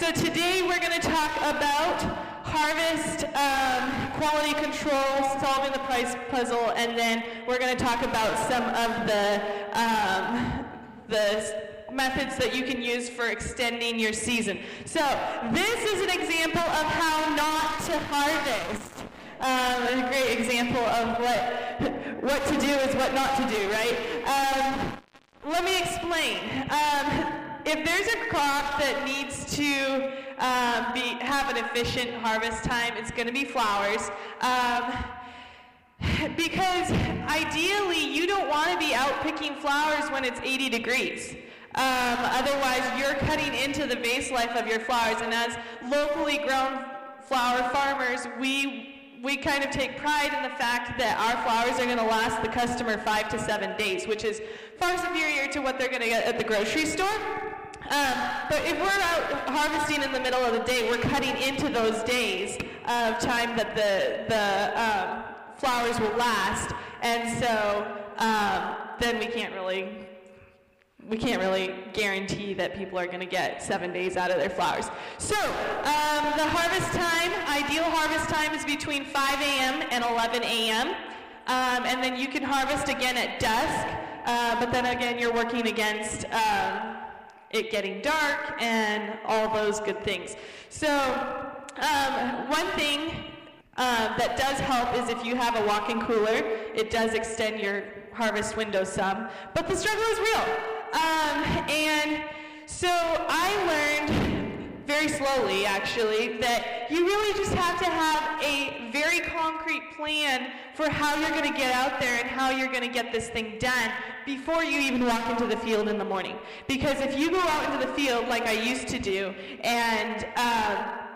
so today we're going to talk about harvest um, quality control, solving the price puzzle, and then we're going to talk about some of the um, the methods that you can use for extending your season. So this is an example of how not to harvest. Um, a great example of what what to do is what not to do, right? Um, let me explain. If there's a crop that needs to um, be, have an efficient harvest time, it's going to be flowers. Um, because ideally, you don't want to be out picking flowers when it's 80 degrees. Um, otherwise, you're cutting into the vase life of your flowers. And as locally grown flower farmers, we we kind of take pride in the fact that our flowers are going to last the customer five to seven days, which is far superior to what they're going to get at the grocery store. Um, but if we're out harvesting in the middle of the day, we're cutting into those days of time that the, the um, flowers will last. And so um, then we can't really we can't really guarantee that people are going to get seven days out of their flowers. So um, the harvest time, ideal harvest time is between 5 a.m. and 11 a.m. Um, and then you can harvest again at dusk, uh, but then again you're working against um, it getting dark and all those good things. So um, one thing uh, that does help is if you have a walk-in cooler, it does extend your harvest window some, but the struggle is real. Um, and so I learned very slowly, actually, that you really just have to have a very concrete plan for how you're going to get out there and how you're going to get this thing done before you even walk into the field in the morning. Because if you go out into the field like I used to do and um,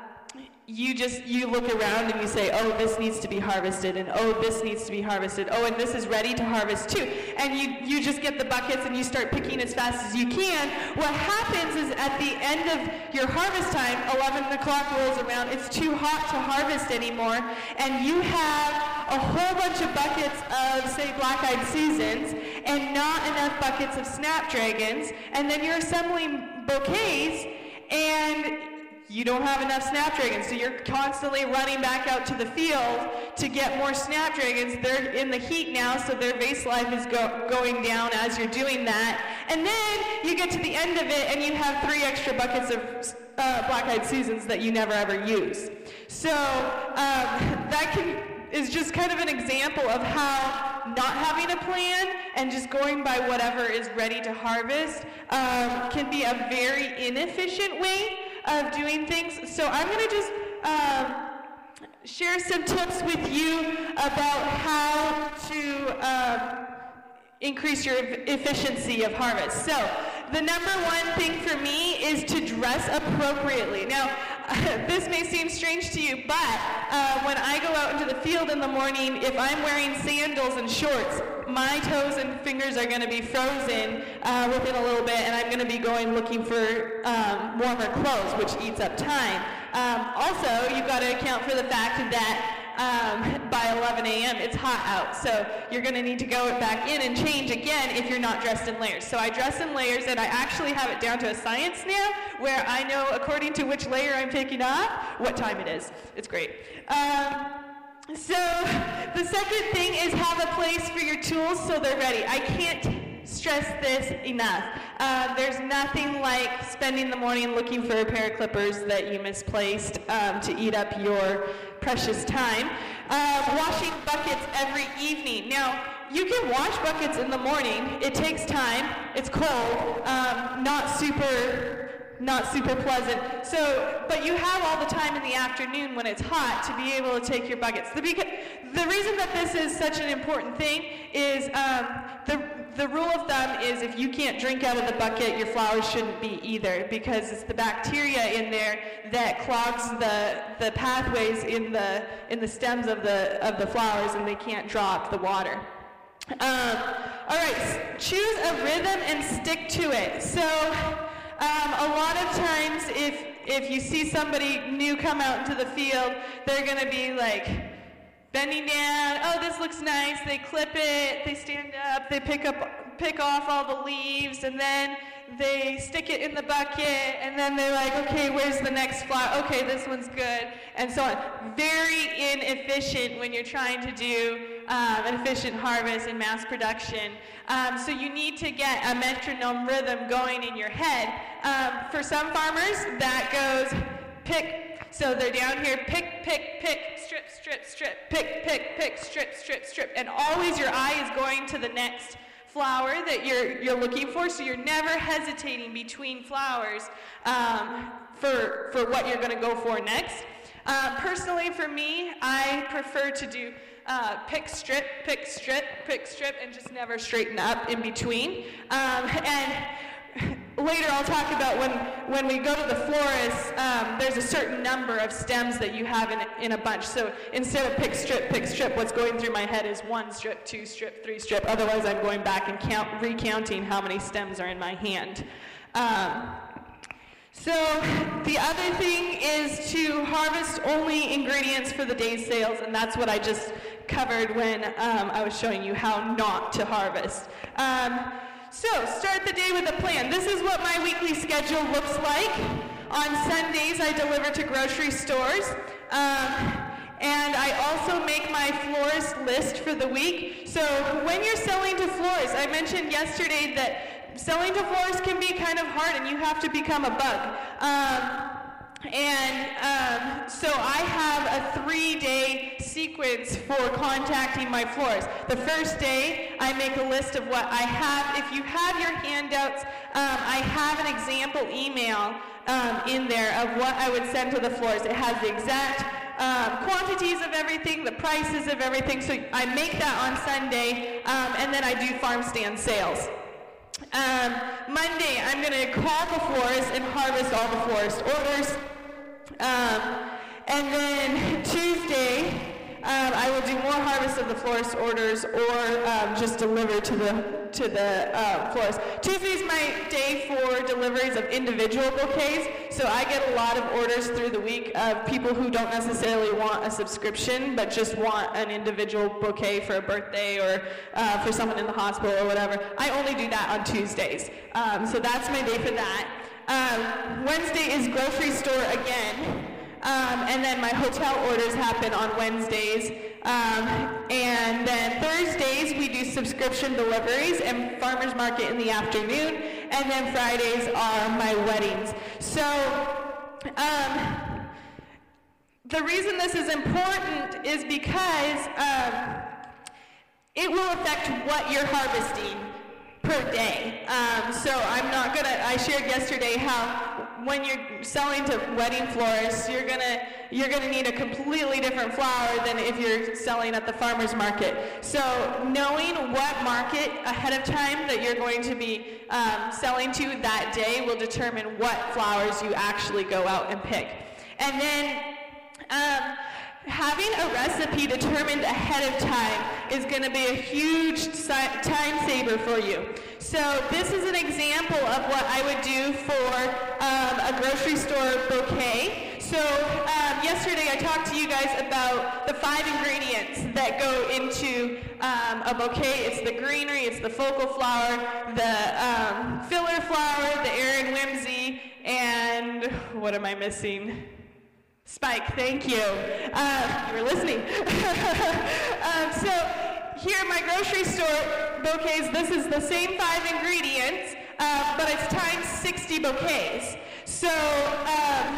you just you look around and you say oh this needs to be harvested and oh this needs to be harvested oh and this is ready to harvest too. And you you just get the buckets and you start picking as fast as you can. What happens is at the end of your harvest time 11 o'clock rolls around it's too hot to harvest anymore and you have a whole bunch of buckets of say black-eyed Susans and not enough buckets of snapdragons and then you're assembling bouquets and you don't have enough snapdragons, so you're constantly running back out to the field to get more snapdragons. They're in the heat now, so their vase life is go- going down as you're doing that. And then you get to the end of it, and you have three extra buckets of uh, black-eyed Susans that you never ever use. So um, that can is just kind of an example of how not having a plan and just going by whatever is ready to harvest um, can be a very inefficient way of doing things. So I'm going to just um, share some tips with you about how to um, increase your efficiency of harvest. So the number one thing for me is to dress appropriately. Now, this may seem strange to you, but uh, when I go out into the field in the morning, if I'm wearing sandals and shorts, my toes and fingers are going to be frozen uh, within a little bit, and I'm going to be going looking for um, warmer clothes, which eats up time. Um, also, you've got to account for the fact that um, by 11 a.m. It's hot out, so you're going to need to go back in and change again if you're not dressed in layers. So I dress in layers, and I actually have it down to a science now, where I know according to which layer I'm taking off what time it is. It's great. Um, so the second thing is have a place for your tools so they're ready. I can't stress this enough. Uh, there's nothing like spending the morning looking for a pair of clippers that you misplaced um, to eat up your precious time. Uh, washing buckets every evening. Now, you can wash buckets in the morning. It takes time. It's cold. Um, not super not super pleasant. So, but you have all the time in the afternoon when it's hot to be able to take your buckets. The, the reason that this is such an important thing is um, the, the rule of thumb is if you can't drink out of the bucket, your flowers shouldn't be either because it's the bacteria in there that clogs the, the pathways in the, in the stems of the, of the flowers and they can't drop the water. Um, all right, choose a rhythm and stick to it. So um, a lot of times if, if you see somebody new come out into the field, they're going to be like, bending down, oh, this looks nice. They clip it, they stand up, they pick up pick off all the leaves and then they stick it in the bucket and then they're like, okay, where's the next flower? Okay, this one's good, and so on. Very inefficient when you're trying to do um, an efficient harvest in mass production. Um, so you need to get a metronome rhythm going in your head. Um, for some farmers, that goes pick. So they're down here, pick, pick, pick, strip, strip, strip, pick, pick, pick, strip, strip, strip, and always your eye is going to the next flower that you're, you're looking for, so you're never hesitating between flowers um, for, for what you're going to go for next. Uh, personally, for me, I prefer to do uh, pick, strip, pick, strip, pick, strip, and just never straighten up in between. Um, and later I'll talk about when, when we go to the florist, um, there's a certain number of stems that you have in, in a bunch. So instead of pick, strip, pick, strip, what's going through my head is one strip, two strip, three strip. Otherwise, I'm going back and count, recounting how many stems are in my hand. Um, so the other thing is to harvest only ingredients for the day's sales, and that's what I just covered when um, I was showing you how not to harvest. So, start the day with a plan. This is what my weekly schedule looks like. On Sundays, I deliver to grocery stores. Um, and I also make my florist list for the week. So, when you're selling to florists, I mentioned yesterday that selling to florists can be kind of hard and you have to become a bug. Um, and um, so I have a three day sequence for contacting my florists. The first day, I make a list of what I have. If you have your handouts, um, I have an example email um, in there of what I would send to the florist. It has the exact um, quantities of everything, the prices of everything. So I make that on Sunday, um, and then I do farm stand sales. Um, Monday, I'm going to call the florist and harvest all the florist orders. Um, and then Tuesday, um, I will do more harvest of the florist orders or um, just deliver to the to the uh, florist. Tuesday is my day for deliveries of individual bouquets, so I get a lot of orders through the week of people who don't necessarily want a subscription, but just want an individual bouquet for a birthday or uh, for someone in the hospital or whatever. I only do that on Tuesdays, um, so that's my day for that. Um, Wednesday is grocery store again. Um, and then my hotel orders happen on Wednesdays. Um, and then Thursdays we do subscription deliveries and farmers market in the afternoon. And then Fridays are my weddings. So um, the reason this is important is because um, it will affect what you're harvesting per day. Um, so I'm not gonna. I shared yesterday how when you're selling to wedding florists, you're gonna you're gonna need a completely different flower than if you're selling at the farmers market. So knowing what market ahead of time that you're going to be um, selling to that day will determine what flowers you actually go out and pick. And then. Um, having a recipe determined ahead of time is going to be a huge time saver for you. So this is an example of what I would do for um, a grocery store bouquet. So um, yesterday I talked to you guys about the five ingredients that go into um, a bouquet. It's the greenery, it's the focal flower, the um, filler flower, the Erin Whimsy, and what am I missing? Spike, thank you. Uh, you were listening. um, so here at my grocery store bouquets, this is the same five ingredients, uh, but it's times 60 bouquets. So um,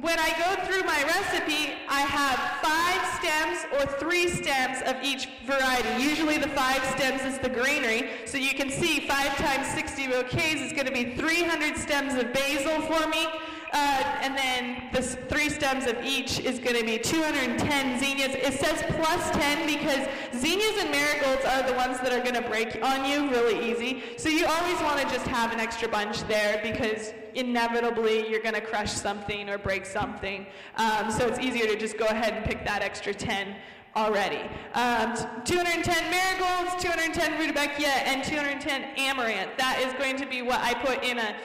when I go through my recipe, I have five stems or three stems of each variety. Usually the five stems is the greenery. So you can see five times 60 bouquets is going to be 300 stems of basil for me. Uh, and then the three stems of each is going to be 210 zinnias. It says plus 10 because zinnias and marigolds are the ones that are going to break on you really easy. So you always want to just have an extra bunch there because inevitably you're going to crush something or break something. Um, so it's easier to just go ahead and pick that extra 10 already. Um, 210 marigolds, 210 rudbeckia, and 210 amaranth. That is going to be what I put in a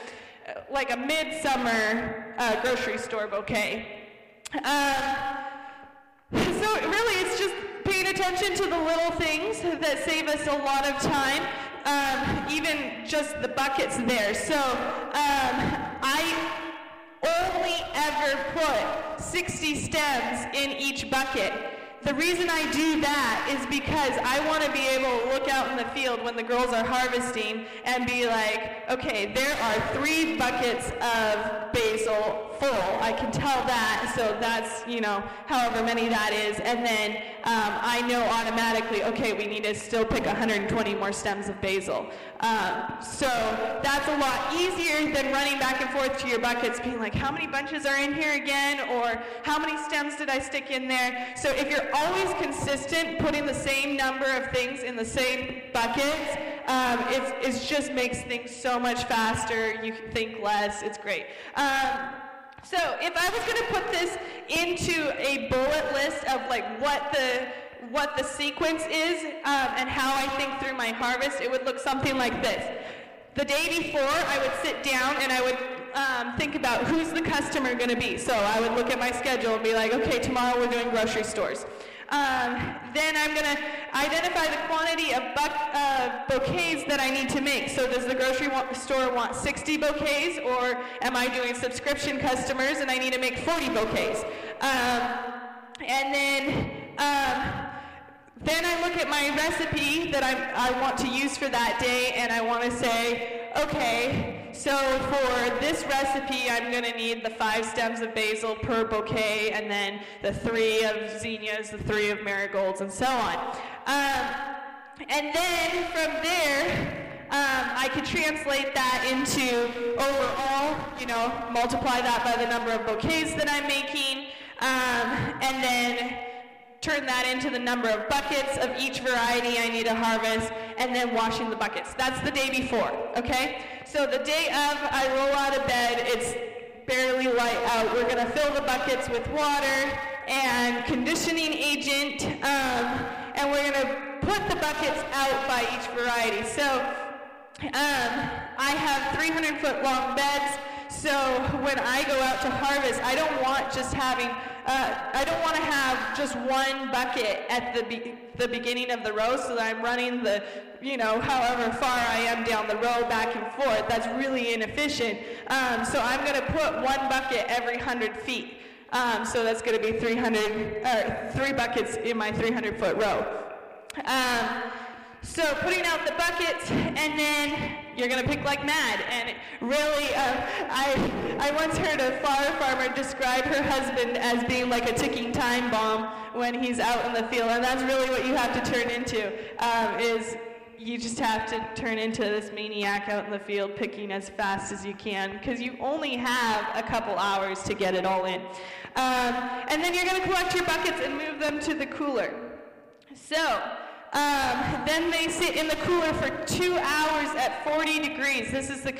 like a midsummer uh, grocery store bouquet. Um, so really, it's just paying attention to the little things that save us a lot of time. um, even just the buckets there. So um, I only ever put 60 stems in each bucket. The reason I do that is because I want to be able to look out in the field when the girls are harvesting and be like, okay, there are three buckets of basil full. I can tell that, so that's, you know, however many that is. And then um, I know automatically, okay, we need to still pick 120 more stems of basil. Um, so that's a lot easier than running back and forth to your buckets, being like, how many bunches are in here again? Or how many stems did I stick in there? So if you're always consistent, putting the same number of things in the same buckets, um, it just makes things so much faster. You can think less. It's great. Um, so if I was going to put this into a bullet list of like what the what the sequence is um, and how I think through my harvest, it would look something like this. The day before, I would sit down and I would um, think about who's the customer going to be. So I would look at my schedule and be like, okay, tomorrow we're doing grocery stores. Um, then I'm going to identify the quantity of uh, bouquets that I need to make. So does the grocery store want 60 bouquets or am I doing subscription customers and I need to make 40 bouquets? Um, and then um, then I look at my recipe that I, I want to use for that day and I want to say, okay, so for this recipe, I'm to need the five stems of basil per bouquet and then the three of zinnias, the three of marigolds, and so on. Um, and then from there, um, I could translate that into overall, you know, multiply that by the number of bouquets that I'm making, um, and then turn that into the number of buckets of each variety I need to harvest, and then washing the buckets. That's the day before, okay? So the day of, I roll out of bed, it's barely light out. We're gonna fill the buckets with water and conditioning agent, um, and we're gonna put the buckets out by each variety. So um, I have 300 foot long beds, so when I go out to harvest, I don't want just having uh, I don't want to have just one bucket at the, be- the beginning of the row so that I'm running the, you know, however far I am down the row back and forth. That's really inefficient. Um, so I'm going to put one bucket every 100 feet. Um, so that's going to be 300, uh, three buckets in my 300 foot row. Um, so putting out the buckets, and then you're gonna pick like mad. And really, uh, I I once heard a flower farmer describe her husband as being like a ticking time bomb when he's out in the field, and that's really what you have to turn into. Um, is you just have to turn into this maniac out in the field picking as fast as you can because you only have a couple hours to get it all in. Um, and then you're going to collect your buckets and move them to the cooler. So, um, then they sit in the cooler for two hours at 40 degrees. This is the,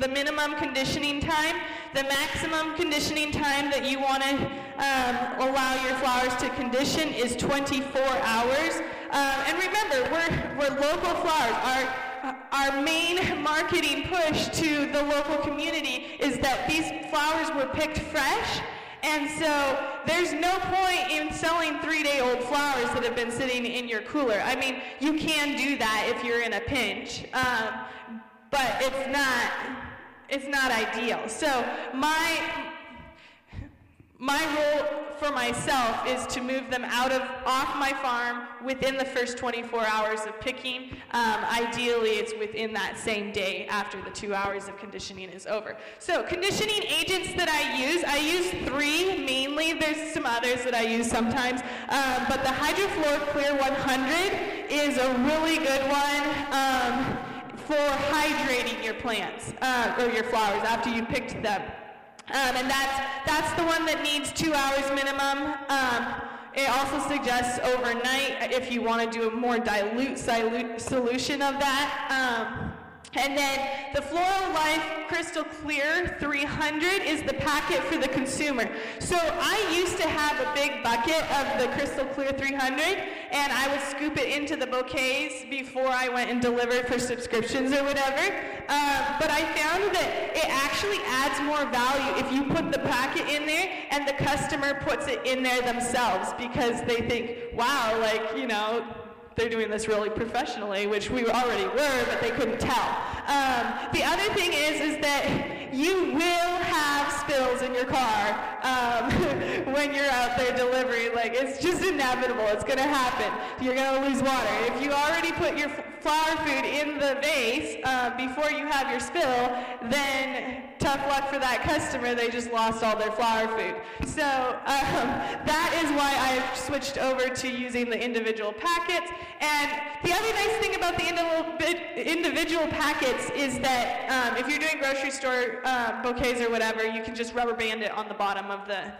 the minimum conditioning time. The maximum conditioning time that you want to um, allow your flowers to condition is 24 hours. Um, and remember, we're, we're local flowers. Our, our main marketing push to the local community is that these flowers were picked fresh and so there's no point in selling three-day-old flowers that have been sitting in your cooler. I mean, you can do that if you're in a pinch, um, but it's not it's not ideal. So my my role for myself is to move them out of off my farm within the first 24 hours of picking. Um, ideally, it's within that same day after the two hours of conditioning is over. So conditioning agents that I use, I use three mainly. There's some others that I use sometimes, um, but the Hydraflor Clear 100 is a really good one. Um, for hydrating your plants uh, or your flowers after you picked them. Um, and that's, that's the one that needs two hours minimum. Um, it also suggests overnight if you want to do a more dilute solution of that. Um, and then the Floralife Crystal Clear 300 is the packet for the consumer. So I used to have a big bucket of the Crystal Clear 300, and I would scoop it into the bouquets before I went and delivered for subscriptions or whatever. Uh, but I found that it actually adds more value if you put the packet in there and the customer puts it in there themselves because they think, wow, like, you know, they're doing this really professionally, which we already were, but they couldn't tell. Um, the other thing is, is that you will have spills in your car um, when you're out there delivering. Like it's just inevitable. It's going to happen. You're going to lose water. If you already put your flower food in the vase uh, before you have your spill, then tough luck for that customer. They just lost all their flower food. So um, that is why I've switched over to using the individual packets. And the other nice thing about the individual packets is that um, if you're doing grocery store uh, bouquets or whatever, you can just rubber band it on the bottom of the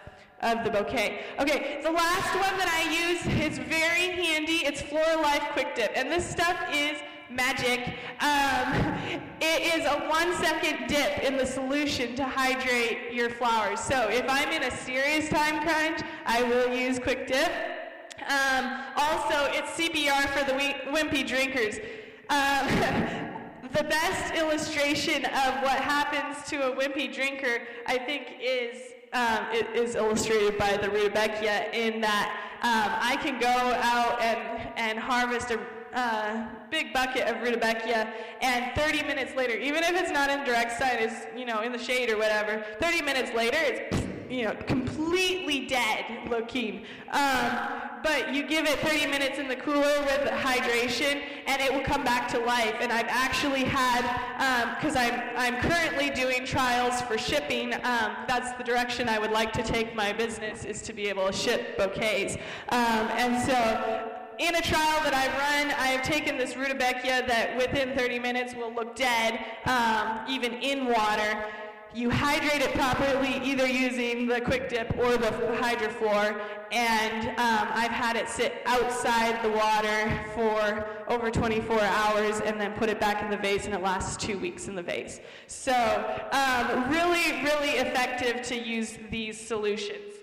of the bouquet. Okay, the last one that I use is very handy. It's Floralife Quick Dip, and this stuff is magic. Um, it is a one second dip in the solution to hydrate your flowers. So if I'm in a serious time crunch, I will use Quick Dip. Um, also, it's CBR for the wimpy drinkers. Um, the best illustration of what happens to a wimpy drinker, I think, is um, is illustrated by the rudbeckia in that um, I can go out and, and harvest a uh, big bucket of rudbeckia, and 30 minutes later, even if it's not in direct sight, it's you know in the shade or whatever. 30 minutes later, it's you know completely dead looking. Um, but you give it 30 minutes in the cooler with hydration, and it will come back to life. And I've actually had, because um, I'm I'm currently doing trials for shipping. Um, that's the direction I would like to take my business is to be able to ship bouquets. Um, and so in a trial that I've run, I have taken this rudbeckia that within 30 minutes will look dead, um, even in water. You hydrate it properly, either using the quick dip or the Hydraflor, and um, I've had it sit outside the water for over 24 hours and then put it back in the vase, and it lasts two weeks in the vase. So, um, really, really effective to use these solutions.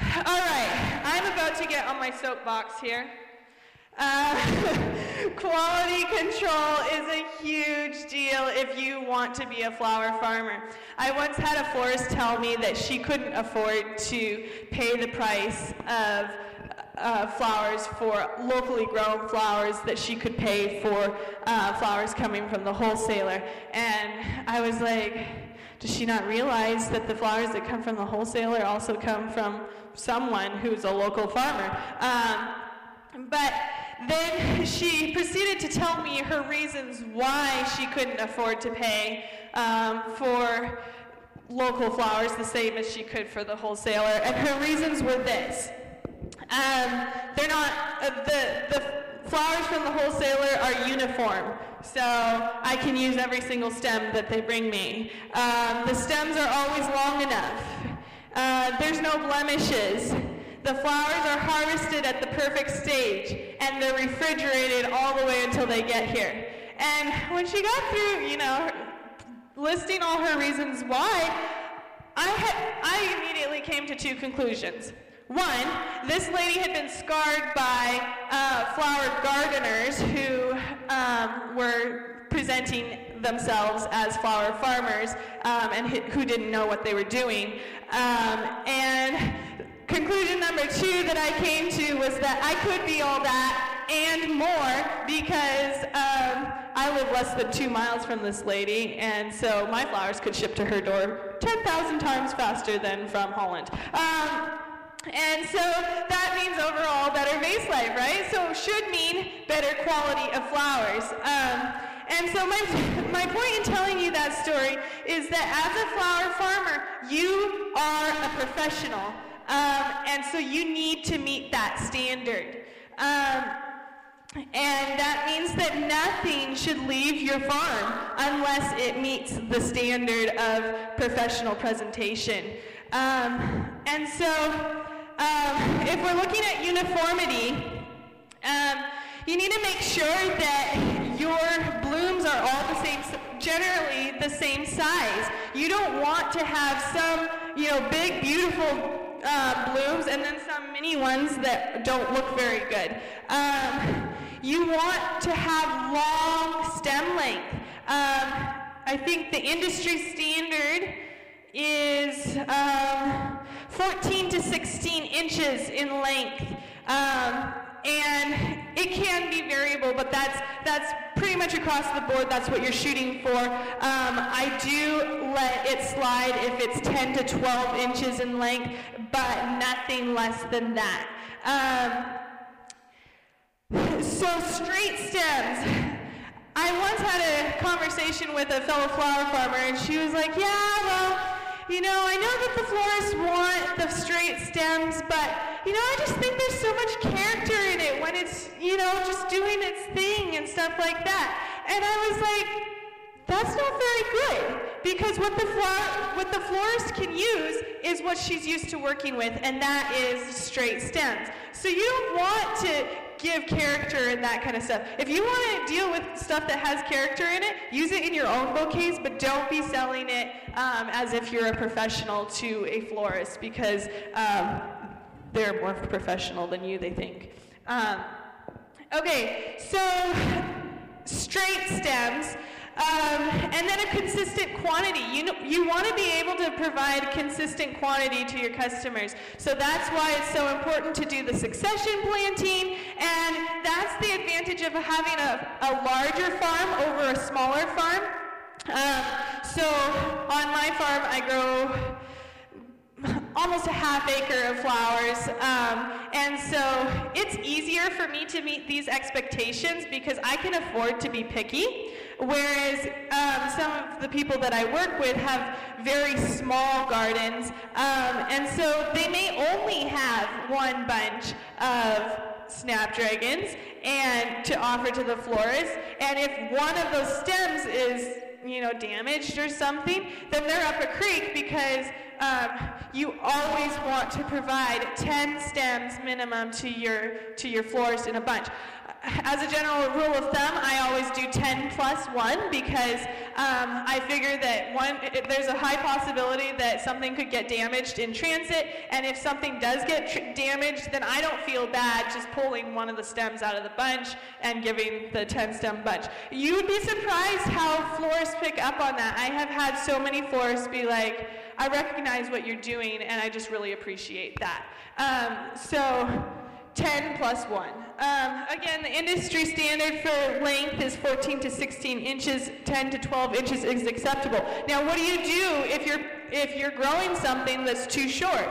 All right, I'm about to get on my soapbox here. Uh, quality control is a huge deal if you want to be a flower farmer. I once had a florist tell me that she couldn't afford to pay the price of uh, flowers for locally grown flowers that she could pay for uh, flowers coming from the wholesaler. And I was like, does she not realize that the flowers that come from the wholesaler also come from someone who's a local farmer. Um, but then she proceeded to tell me her reasons why she couldn't afford to pay um, for local flowers the same as she could for the wholesaler. And her reasons were this. Um, they're not, uh, the, the flowers from the wholesaler are uniform. So I can use every single stem that they bring me. Um, the stems are always long enough. Uh, there's no blemishes. The flowers are harvested at the perfect stage, and they're refrigerated all the way until they get here. And when she got through, you know, listing all her reasons why, I, had, I immediately came to two conclusions. One, this lady had been scarred by uh, flower gardeners who um, were presenting themselves as flower farmers um, and who didn't know what they were doing. Um, and conclusion number two that I came to was that I could be all that and more because um, I live less than two miles from this lady, and so my flowers could ship to her door 10,000 times faster than from Holland. Um, and so that means overall better vase life, right? So should mean better quality of flowers. Um, and so my, my point in telling you that story is that as a flower farmer, you are a professional. Um, and so you need to meet that standard. Um, and that means that nothing should leave your farm unless it meets the standard of professional presentation. Um, and so um, if we're looking at uniformity, um, you need to make sure that your blooms are all the same, generally the same size. You don't want to have some, you know, big, beautiful uh, blooms and then some mini ones that don't look very good. Um, you want to have long stem length. Um, I think the industry standard is um, 14 to 16 inches in length. Um, and it can be variable, but that's, that's pretty much across the board. That's what you're shooting for. Um, I do let it slide if it's 10 to 12 inches in length, but nothing less than that. Um, so straight stems. I once had a conversation with a fellow flower farmer, and she was like, "Yeah, well." You know, I know that the florists want the straight stems, but you know, I just think there's so much character in it when it's, you know, just doing its thing and stuff like that. And I was like, that's not very good because what the flower, what the florist can use is what she's used to working with, and that is straight stems. So you don't want to give character and that kind of stuff. If you want to deal with stuff that has character in it, use it in your own bouquets, but don't be selling it um, as if you're a professional to a florist because um, they're more professional than you, they think. Um, okay, so straight stems. Um, and then a consistent quantity. You, know, you want to be able to provide consistent quantity to your customers. So that's why it's so important to do the succession planting. And that's the advantage of having a, a larger farm over a smaller farm. Um, so on my farm, I grow almost a half acre of flowers. Um, and so it's easier for me to meet these expectations because I can afford to be picky. Whereas um, some of the people that I work with have very small gardens, um, and so they may only have one bunch of snapdragons and to offer to the florist. And if one of those stems is you know damaged or something, then they're up a creek because um, you always want to provide 10 stems minimum to your to your florist in a bunch as a general rule of thumb, I always do 10 plus 1 because um, I figure that one, it, there's a high possibility that something could get damaged in transit, and if something does get tr- damaged, then I don't feel bad just pulling one of the stems out of the bunch and giving the 10 stem bunch. You would be surprised how florists pick up on that. I have had so many florists be like, I recognize what you're doing, and I just really appreciate that. Um, so, 10 plus 1. Um, again, the industry standard for length is 14 to 16 inches. 10 to 12 inches is acceptable. Now, what do you do if you're if you're growing something that's too short?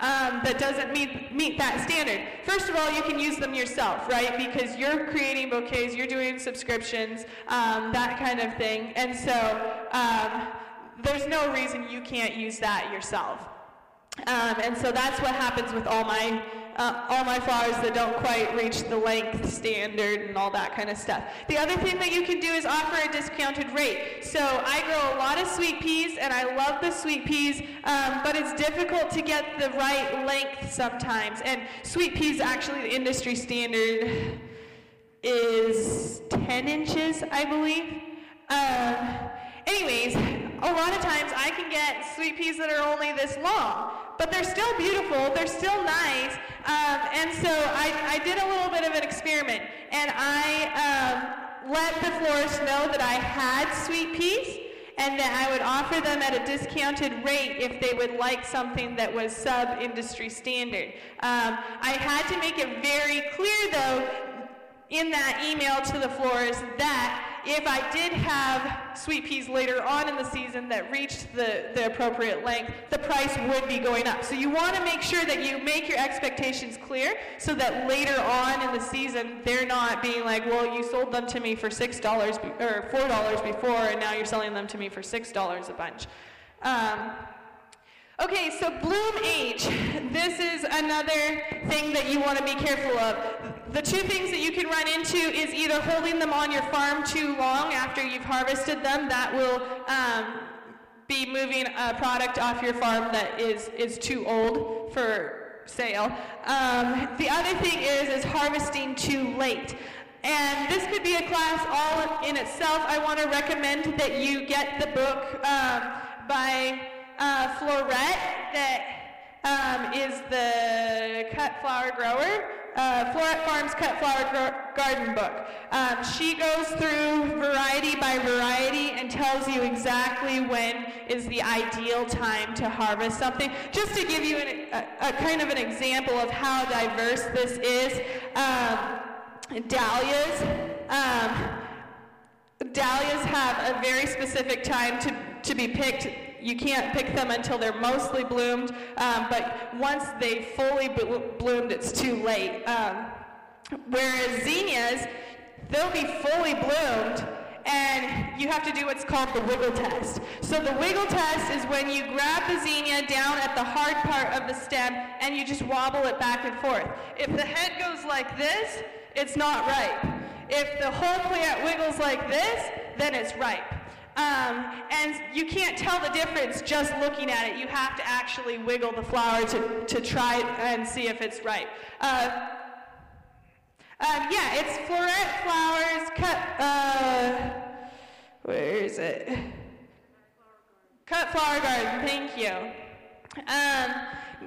Um, that doesn't meet, meet that standard. First of all, you can use them yourself, right? Because you're creating bouquets, you're doing subscriptions, um, that kind of thing. And so um, there's no reason you can't use that yourself. Um, and so that's what happens with all my uh, all my flowers that don't quite reach the length standard and all that kind of stuff. The other thing that you can do is offer a discounted rate. So I grow a lot of sweet peas and I love the sweet peas, um, but it's difficult to get the right length sometimes. And sweet peas, actually, the industry standard is 10 inches, I believe. Um, anyways, a lot of times I can get sweet peas that are only this long but they're still beautiful, they're still nice. Um, and so I, I, did a little bit of an experiment, and I um, let the florist know that I had sweet peas, and that I would offer them at a discounted rate if they would like something that was sub-industry standard. Um, I had to make it very clear, though, in that email to the florist that if I did have sweet peas later on in the season that reached the, the appropriate length, the price would be going up. So you want to make sure that you make your expectations clear so that later on in the season, they're not being like, well, you sold them to me for $6 be- or $4 before, and now you're selling them to me for $6 a bunch. Um, Okay, so bloom age. This is another thing that you want to be careful of. The two things that you can run into is either holding them on your farm too long after you've harvested them. That will um, be moving a product off your farm that is, is too old for sale. Um, the other thing is, is harvesting too late. And this could be a class all in itself. I want to recommend that you get the book um, by uh, Floret that um, is the cut flower grower. uh, Floret Farms Cut Flower Gar- Garden book. Um, she goes through variety by variety and tells you exactly when is the ideal time to harvest something. Just to give you an, a, a, kind of an example of how diverse this is, um, dahlias. Um, dahlias have a very specific time to, to be picked you can't pick them until they're mostly bloomed, um, but once they fully bloomed, it's too late. Um, whereas zinnias, they'll be fully bloomed, and you have to do what's called the wiggle test. So the wiggle test is when you grab the zinnia down at the hard part of the stem and you just wobble it back and forth. If the head goes like this, it's not ripe. If the whole plant wiggles like this, then it's ripe. Um, and you can't tell the difference just looking at it. You have to actually wiggle the flower to, to try and see if it's right. Uh, um, yeah, it's floret flowers cut. Uh, where is it? Cut flower garden. Thank you. Um,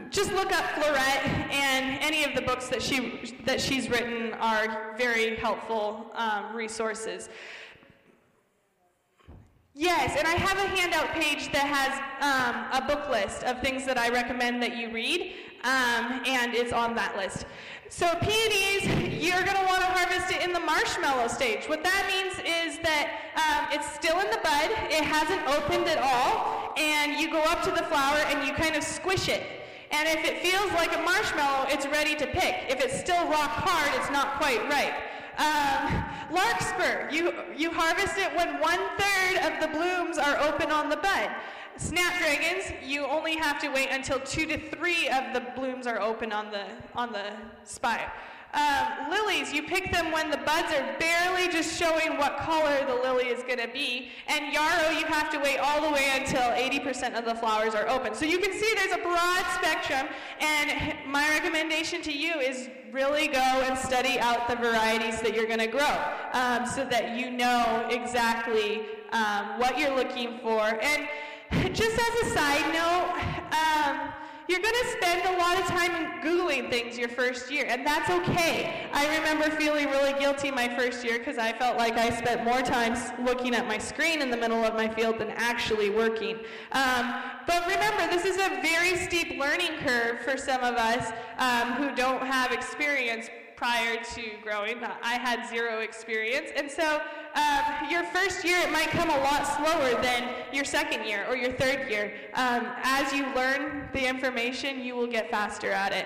just look up Floret, and any of the books that she that she's written are very helpful um, resources. Yes, and I have a handout page that has um, a book list of things that I recommend that you read, um, and it's on that list. So peonies, you're going to want to harvest it in the marshmallow stage. What that means is that um, it's still in the bud, it hasn't opened at all, and you go up to the flower and you kind of squish it. And if it feels like a marshmallow, it's ready to pick. If it's still rock hard, it's not quite ripe. Um, larkspur, you, you harvest it when one third of the blooms are open on the bud. Snapdragons, you only have to wait until two to three of the blooms are open on the, on the spire. Um, lilies, you pick them when the buds are barely just showing what color the lily is going to be. And yarrow, you have to wait all the way until 80% of the flowers are open. So you can see there's a broad spectrum. And my recommendation to you is really go and study out the varieties that you're going to grow um, so that you know exactly um, what you're looking for. And just as a side note, um, you're going to spend a lot of time Googling things your first year, and that's okay. I remember feeling really guilty my first year because I felt like I spent more time looking at my screen in the middle of my field than actually working. Um, but remember, this is a very steep learning curve for some of us um, who don't have experience prior to growing. I had zero experience. And so um, your first year, it might come a lot slower than your second year or your third year. Um, as you learn the information, you will get faster at it.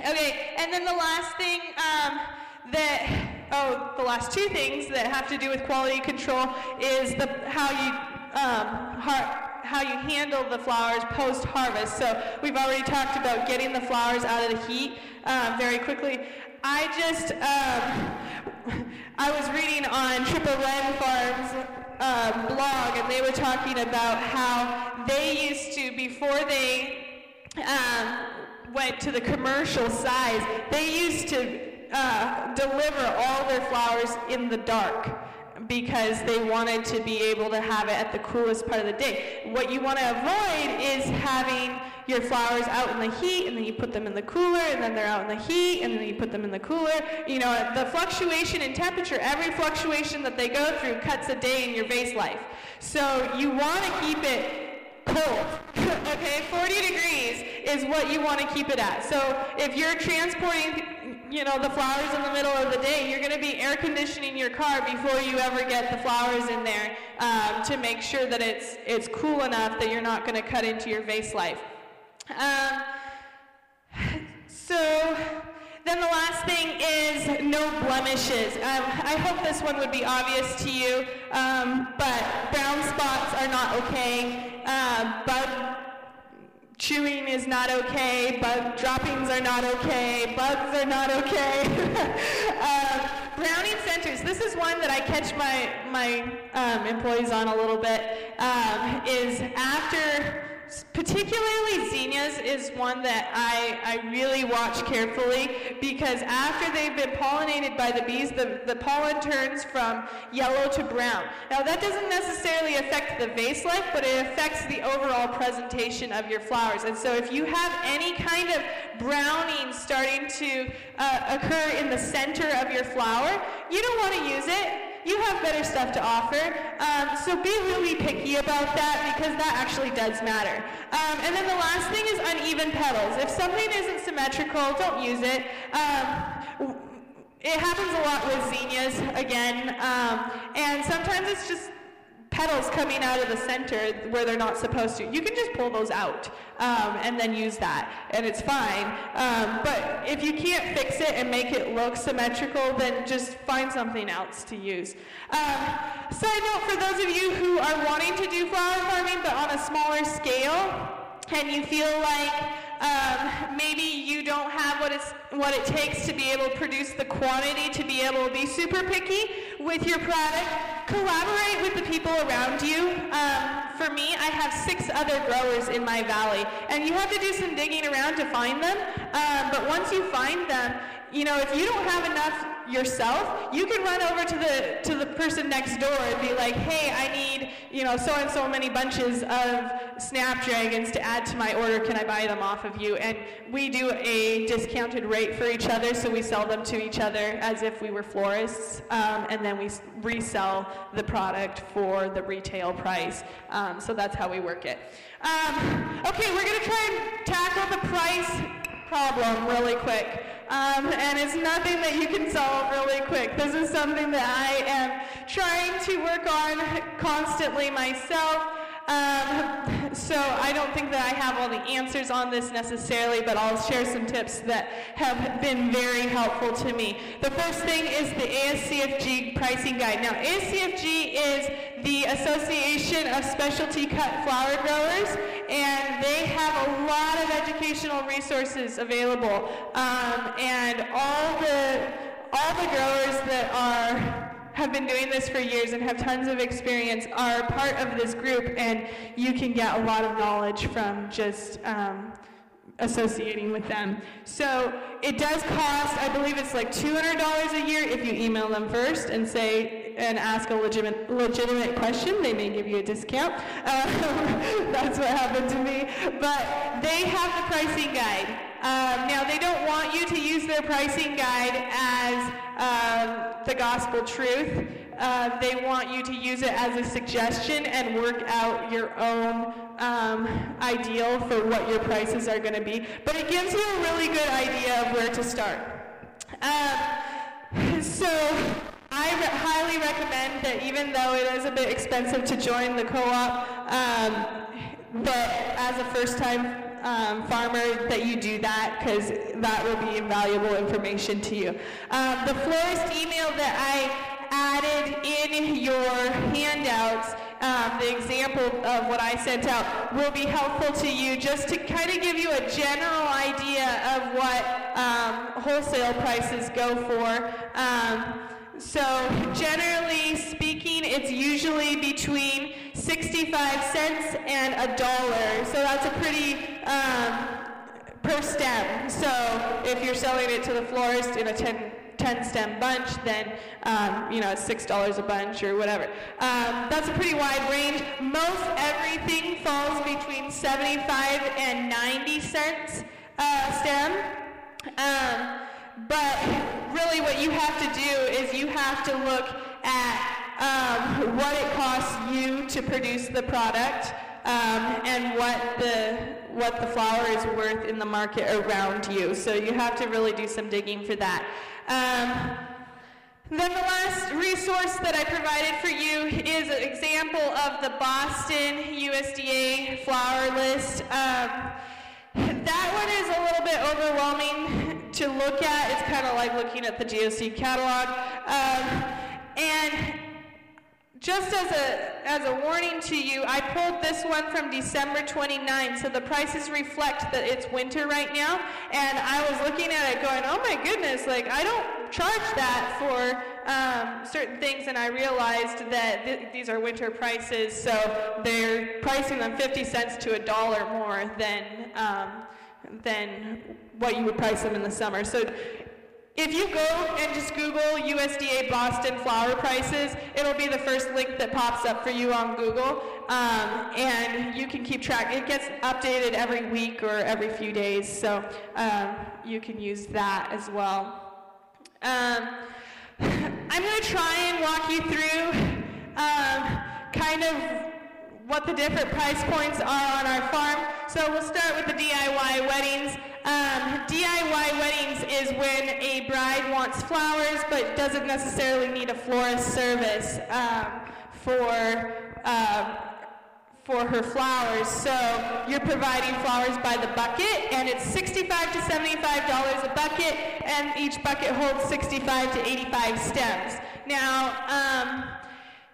Okay, and then the last thing um, that, oh, the last two things that have to do with quality control is the, how you, um, how you handle the flowers post-harvest. So we've already talked about getting the flowers out of the heat um, very quickly. I just, um, I was reading on Triple Wren Farms um, blog, and they were talking about how they used to, before they um, went to the commercial size, they used to uh, deliver all their flowers in the dark because they wanted to be able to have it at the coolest part of the day. What you want to avoid is having your flowers out in the heat and then you put them in the cooler and then they're out in the heat and then you put them in the cooler. You know, the fluctuation in temperature, every fluctuation that they go through cuts a day in your vase life. So you want to keep it cold. okay, 40 degrees is what you want to keep it at. So if you're transporting you know, the flowers in the middle of the day, you're going to be air conditioning your car before you ever get the flowers in there um, to make sure that it's, it's cool enough that you're not going to cut into your vase life. Um, so then the last thing is no blemishes. Um, I hope this one would be obvious to you, um, but brown spots are not okay. Uh, chewing is not okay, bug droppings are not okay, bugs are not okay. uh, browning centers, this is one that I catch my, my um, employees on a little bit, um, is after particularly zinnias is one that I, I really watch carefully because after they've been pollinated by the bees, the, the pollen turns from yellow to brown. Now that doesn't necessarily affect the vase life, but it affects the overall presentation of your flowers. And so if you have any kind of browning starting to uh, occur in the center of your flower, you don't want to use it you have better stuff to offer. Um, so be really picky about that because that actually does matter. Um, and then the last thing is uneven petals. If something isn't symmetrical, don't use it. Um, it happens a lot with zinnias, again, um, and sometimes it's just petals coming out of the center where they're not supposed to. You can just pull those out um, and then use that, and it's fine. Um, but if you can't fix it and make it look symmetrical, then just find something else to use. Um, side note for those of you who are wanting to do flower farming but on a smaller scale, and you feel like um, maybe you don't have what, it's, what it takes to be able to produce the quantity to be able to be super picky with your product, collaborate with the people around you. Um, for me, I have six other growers in my valley, and you have to do some digging around to find them. Um, but once you find them, you know, if you don't have enough yourself, you can run over to the to the person next door and be like, "Hey, I need, you know, so and so many bunches of snapdragons to add to my order. Can I buy them off of you?" And we do a discounted rate for each other, so we sell them to each other as if we were florists, um, and then we resell the product for the retail price. Um, so that's how we work it. Um, okay, we're gonna try and tackle the price problem really quick. Um, and it's nothing that you can solve really quick. This is something that I am trying to work on constantly myself. Um, so I don't think that I have all the answers on this necessarily, but I'll share some tips that have been very helpful to me. The first thing is the ASCFG pricing guide. Now, ASCFG is the Association of Specialty Cut Flower Growers, and they have a lot of educational resources available. Um, and all the all the growers that are have been doing this for years and have tons of experience are part of this group, and you can get a lot of knowledge from just um, associating with them. So it does cost, I believe it's like $200 a year if you email them first and say, and ask a legitimate, legitimate question. They may give you a discount. Uh, that's what happened to me. But they have the pricing guide. Um, now, they don't want you to use their pricing guide as um, the gospel truth. Uh, they want you to use it as a suggestion and work out your own um, ideal for what your prices are going to be. But it gives you a really good idea of where to start. Um, so I re- highly recommend that even though it is a bit expensive to join the co-op, um, but as a first-time um, farmer that you do that because that will be invaluable information to you. Um, the florist email that I added in your handouts um, the example of what I sent out will be helpful to you just to kind of give you a general idea of what um, wholesale prices go for. Um, so generally speaking, it's usually between 65 cents and a dollar. So that's a pretty um, per stem. So if you're selling it to the florist in a 10 10 stem bunch, then um, you know it's six dollars a bunch or whatever. Um, that's a pretty wide range. Most everything falls between 75 and 90 cents uh, stem. Um, but really, what you have to do is you have to look at um, what it costs you to produce the product um, and what the what the flower is worth in the market around you. So you have to really do some digging for that. Um, then the last resource that I provided for you is an example of the Boston USDA flower list. Um, that one is a little bit overwhelming to look at. It's kind of like looking at the GOC catalog. Um, and just as a, as a warning to you, I pulled this one from December 29, so the prices reflect that it's winter right now. And I was looking at it going, oh my goodness, like I don't charge that for um, certain things, and I realized that th- these are winter prices, so they're pricing them 50 cents to a dollar more than um, than what you would price them in the summer. So if you go and just Google USDA Boston flower prices, it'll be the first link that pops up for you on Google, um, and you can keep track. It gets updated every week or every few days, so um, you can use that as well. Um, I'm going to try and walk you through um, kind of what the different price points are on our farm. So we'll start with the DIY weddings. Um, DIY weddings is when a bride wants flowers but doesn't necessarily need a florist service um, for um, for her flowers. So you're providing flowers by the bucket, and it's 65 to 75 dollars a bucket, and each bucket holds 65 to 85 stems. Now. Um,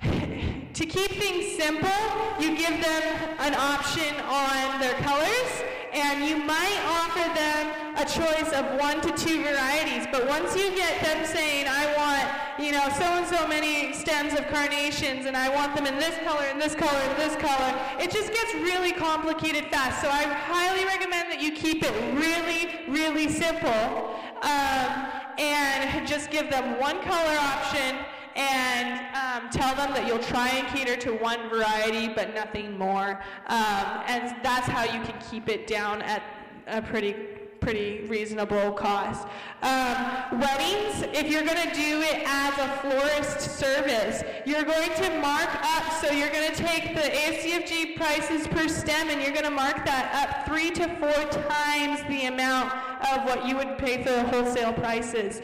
to keep things simple, you give them an option on their colors, and you might offer them a choice of one to two varieties. But once you get them saying, I want, you know, so and so many stems of carnations, and I want them in this color, and this color, and this color, it just gets really complicated fast. So I highly recommend that you keep it really, really simple, um, and just give them one color option and um, tell them that you'll try and cater to one variety but nothing more. Um, and that's how you can keep it down at a pretty pretty reasonable cost. Um, weddings, if you're going to do it as a florist service, you're going to mark up, so you're going to take the ACFG prices per stem and you're going to mark that up three to four times the amount of what you would pay for the wholesale prices.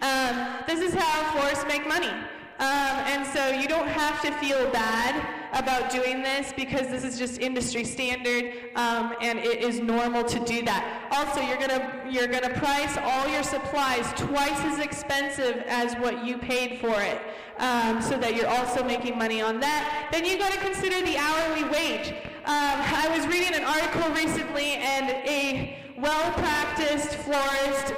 Um, this is how florists make money. Um, and so you don't have to feel bad about doing this because this is just industry standard um, and it is normal to do that. Also, you're gonna you're gonna price all your supplies twice as expensive as what you paid for it, um, so that you're also making money on that. Then you got to consider the hourly wage. Um, I was reading an article recently, and a well-practiced florist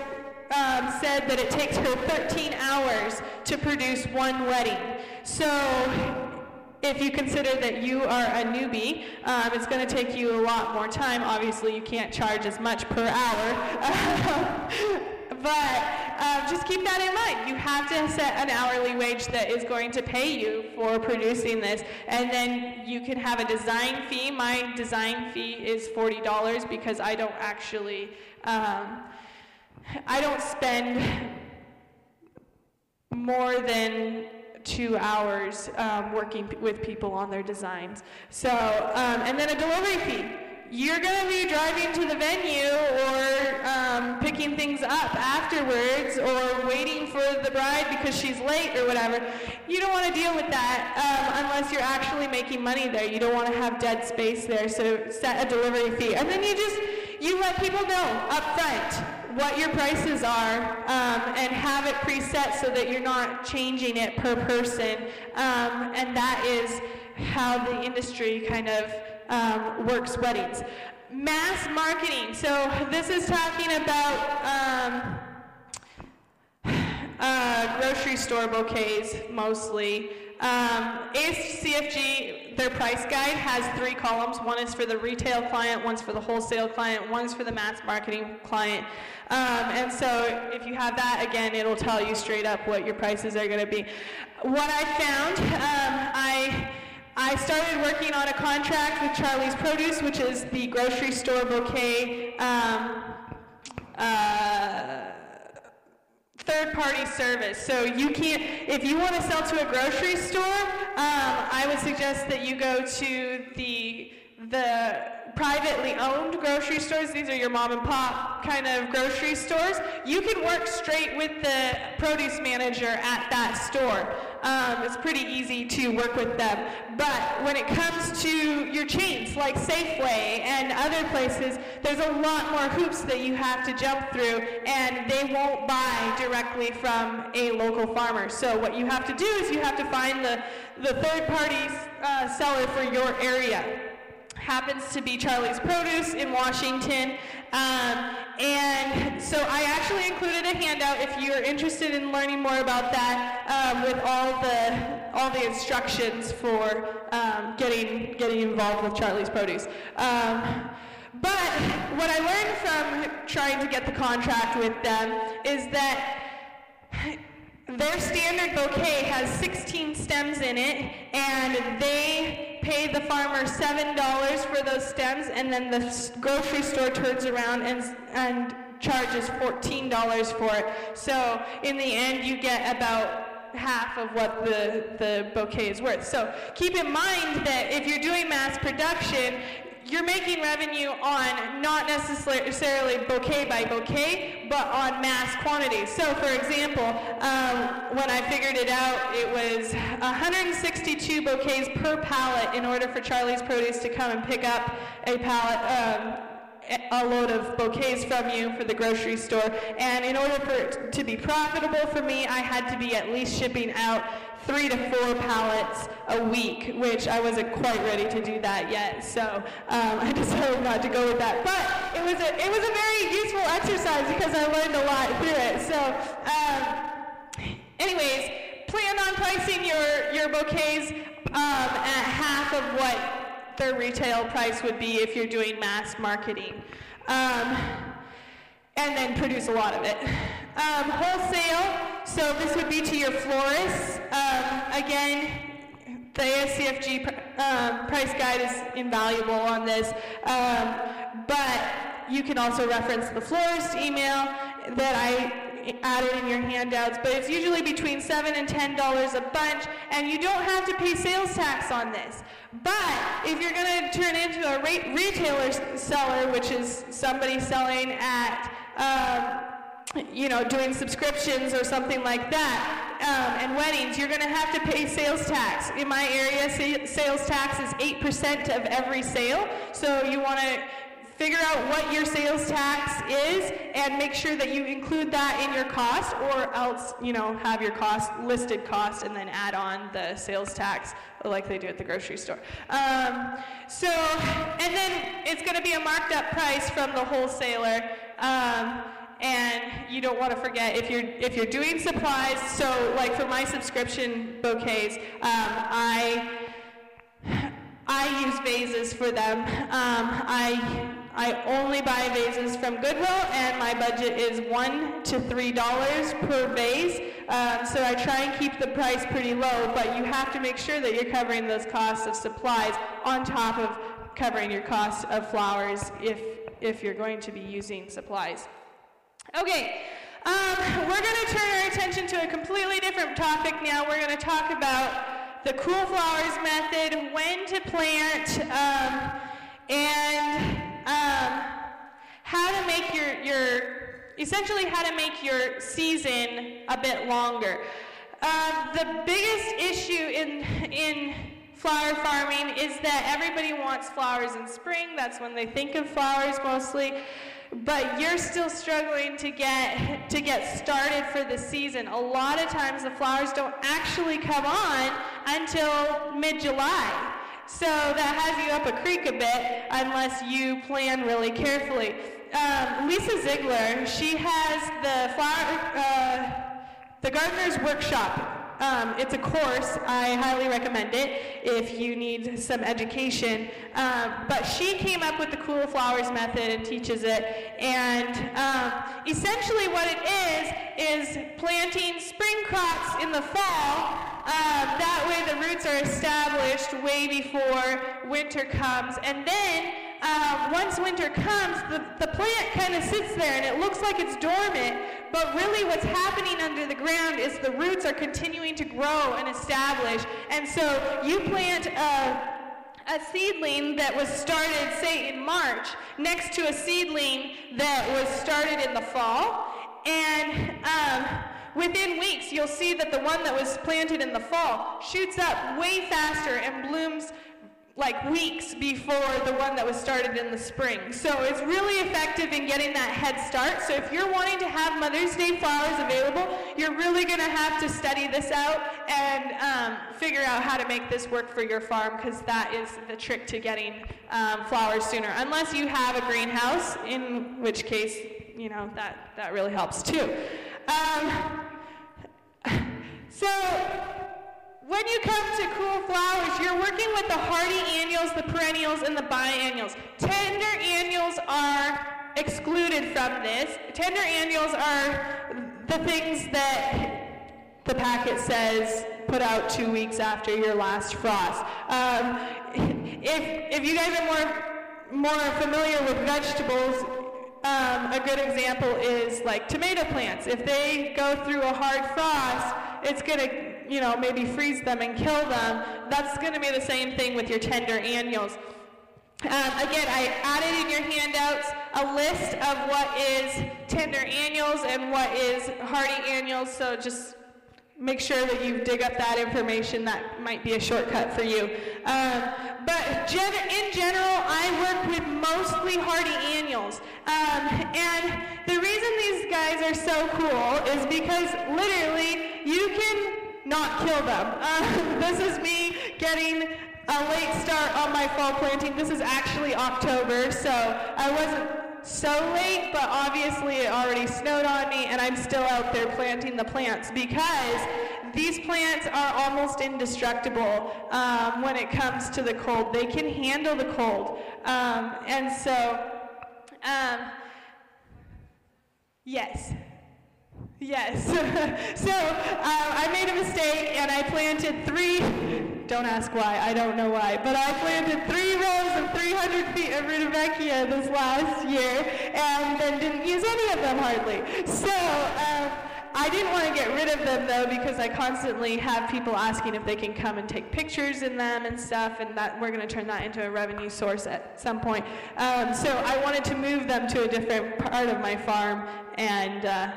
um, said that it takes her 13 hours to produce one wedding. So if you consider that you are a newbie, um, it's going to take you a lot more time. Obviously, you can't charge as much per hour. but um, just keep that in mind. You have to set an hourly wage that is going to pay you for producing this. And then you can have a design fee. My design fee is $40 because I don't actually. Um, I don't spend more than two hours um, working with people on their designs. So, um, and then a delivery fee. You're going to be driving to the venue or um, picking things up afterwards or waiting for the bride because she's late or whatever. You don't want to deal with that um, unless you're actually making money there. You don't want to have dead space there. So set a delivery fee. And then you just, you let people know up front what your prices are um, and have it preset so that you're not changing it per person. Um, and that is how the industry kind of um, works weddings. Mass marketing. So this is talking about um, uh, grocery store bouquets mostly. Um, ACFG, their price guide has three columns. One is for the retail client, one's for the wholesale client, one's for the mass marketing client. Um, and so if you have that, again, it'll tell you straight up what your prices are going to be. What I found, um, I I started working on a contract with Charlie's Produce, which is the grocery store bouquet um, uh, third-party service. So you can't, if you want to sell to a grocery store, um, I would suggest that you go to the the privately owned grocery stores, these are your mom and pop kind of grocery stores, you can work straight with the produce manager at that store. Um, it's pretty easy to work with them. But when it comes to your chains like Safeway and other places, there's a lot more hoops that you have to jump through, and they won't buy directly from a local farmer. So what you have to do is you have to find the, the third party uh, seller for your area happens to be Charlie's Produce in Washington. Um, and so I actually included a handout if you're interested in learning more about that um, with all the all the instructions for um, getting getting involved with Charlie's Produce. Um, but what I learned from trying to get the contract with them is that their standard bouquet has 16 stems in it, and they pay the farmer $7 for those stems, and then the grocery store turns around and, and charges $14 for it. So in the end, you get about half of what the, the bouquet is worth. So keep in mind that if you're doing mass production, you're making revenue on not necessarily bouquet by bouquet, but on mass quantities. So, for example, um, when I figured it out, it was 162 bouquets per pallet in order for Charlie's Produce to come and pick up a pallet. Um, a load of bouquets from you for the grocery store. And in order for it to be profitable for me, I had to be at least shipping out three to four pallets a week, which I wasn't quite ready to do that yet. So um, I decided not to go with that. But it was a it was a very useful exercise because I learned a lot through it. So, um, anyways, plan on pricing your your bouquets um, at half of what their retail price would be if you're doing mass marketing. Um, and then produce a lot of it. Um, wholesale, so this would be to your florists. Um, again, the ASCFG um, price guide is invaluable on this, um, but you can also reference the florist email that I added in your handouts, but it's usually between seven and ten dollars a bunch, and you don't have to pay sales tax on this. But if you're going to turn into a retailer seller, which is somebody selling at um, you know, doing subscriptions or something like that, um, and weddings, you're going to have to pay sales tax. In my area, sales tax is 8% of every sale. So you want to figure out what your sales tax is and make sure that you include that in your cost or else, you know, have your cost listed cost and then add on the sales tax like they do at the grocery store. Um, so, and then it's going to be a marked up price from the wholesaler. Um, and you don't want to forget if you're if you're doing supplies. So like for my subscription bouquets, um, I I use vases for them. Um, I I only buy vases from Goodwill, and my budget is one to three dollars per vase. Um, so I try and keep the price pretty low, but you have to make sure that you're covering those costs of supplies on top of covering your cost of flowers if if you're going to be using supplies. Okay, um, we're going to turn our attention to a completely different topic now. We're going to talk about the cool flowers method, when to plant, um, and um, how to make your, your, essentially how to make your season a bit longer. Um, the biggest issue in, in flower farming is that everybody wants flowers in spring. That's when they think of flowers mostly but you're still struggling to get to get started for the season. A lot of times the flowers don't actually come on until mid-July. So that has you up a creek a bit unless you plan really carefully. Um, Lisa Ziegler, she has the flower, uh, the gardener's workshop um, it's a course. I highly recommend it if you need some education. Um, but she came up with the Cool Flowers method and teaches it. And um, essentially, what it is is planting spring crops in the fall. Um, that way, the roots are established way before winter comes. And then uh, once winter comes, the, the plant kind of sits there and it looks like it's dormant, but really what's happening under the ground is the roots are continuing to grow and establish. And so you plant a, a seedling that was started, say, in March, next to a seedling that was started in the fall. And um, within weeks, you'll see that the one that was planted in the fall shoots up way faster and blooms like weeks before the one that was started in the spring. So it's really effective in getting that head start. So if you're wanting to have Mother's Day flowers available, you're really going to have to study this out and um, figure out how to make this work for your farm because that is the trick to getting um, flowers sooner. Unless you have a greenhouse, in which case, you know, that, that really helps too. Um, so when you come to cool flowers, you're working with the hardy annuals, the perennials, and the biennials. Tender annuals are excluded from this. Tender annuals are the things that the packet says put out two weeks after your last frost. Um, if, if you guys are more, more familiar with vegetables, um, a good example is like tomato plants. If they go through a hard frost, it's going to you know, maybe freeze them and kill them, that's going to be the same thing with your tender annuals. Um, again, I added in your handouts a list of what is tender annuals and what is hardy annuals, so just make sure that you dig up that information. That might be a shortcut for you. Um, but gen- in general, I work with mostly hardy annuals. Um, and the reason these guys are so cool is because literally you can not kill them. Uh, this is me getting a late start on my fall planting. This is actually October, so I wasn't so late, but obviously it already snowed on me, and I'm still out there planting the plants because these plants are almost indestructible um, when it comes to the cold. They can handle the cold. Um, and so, um, yes. Yes. so um, I made a mistake and I planted three, don't ask why, I don't know why, but I planted three rows of 300 feet of rudbeckia this last year and then didn't use any of them hardly. So um, I didn't want to get rid of them though because I constantly have people asking if they can come and take pictures in them and stuff, and that we're going to turn that into a revenue source at some point. Um, so I wanted to move them to a different part of my farm and. Uh,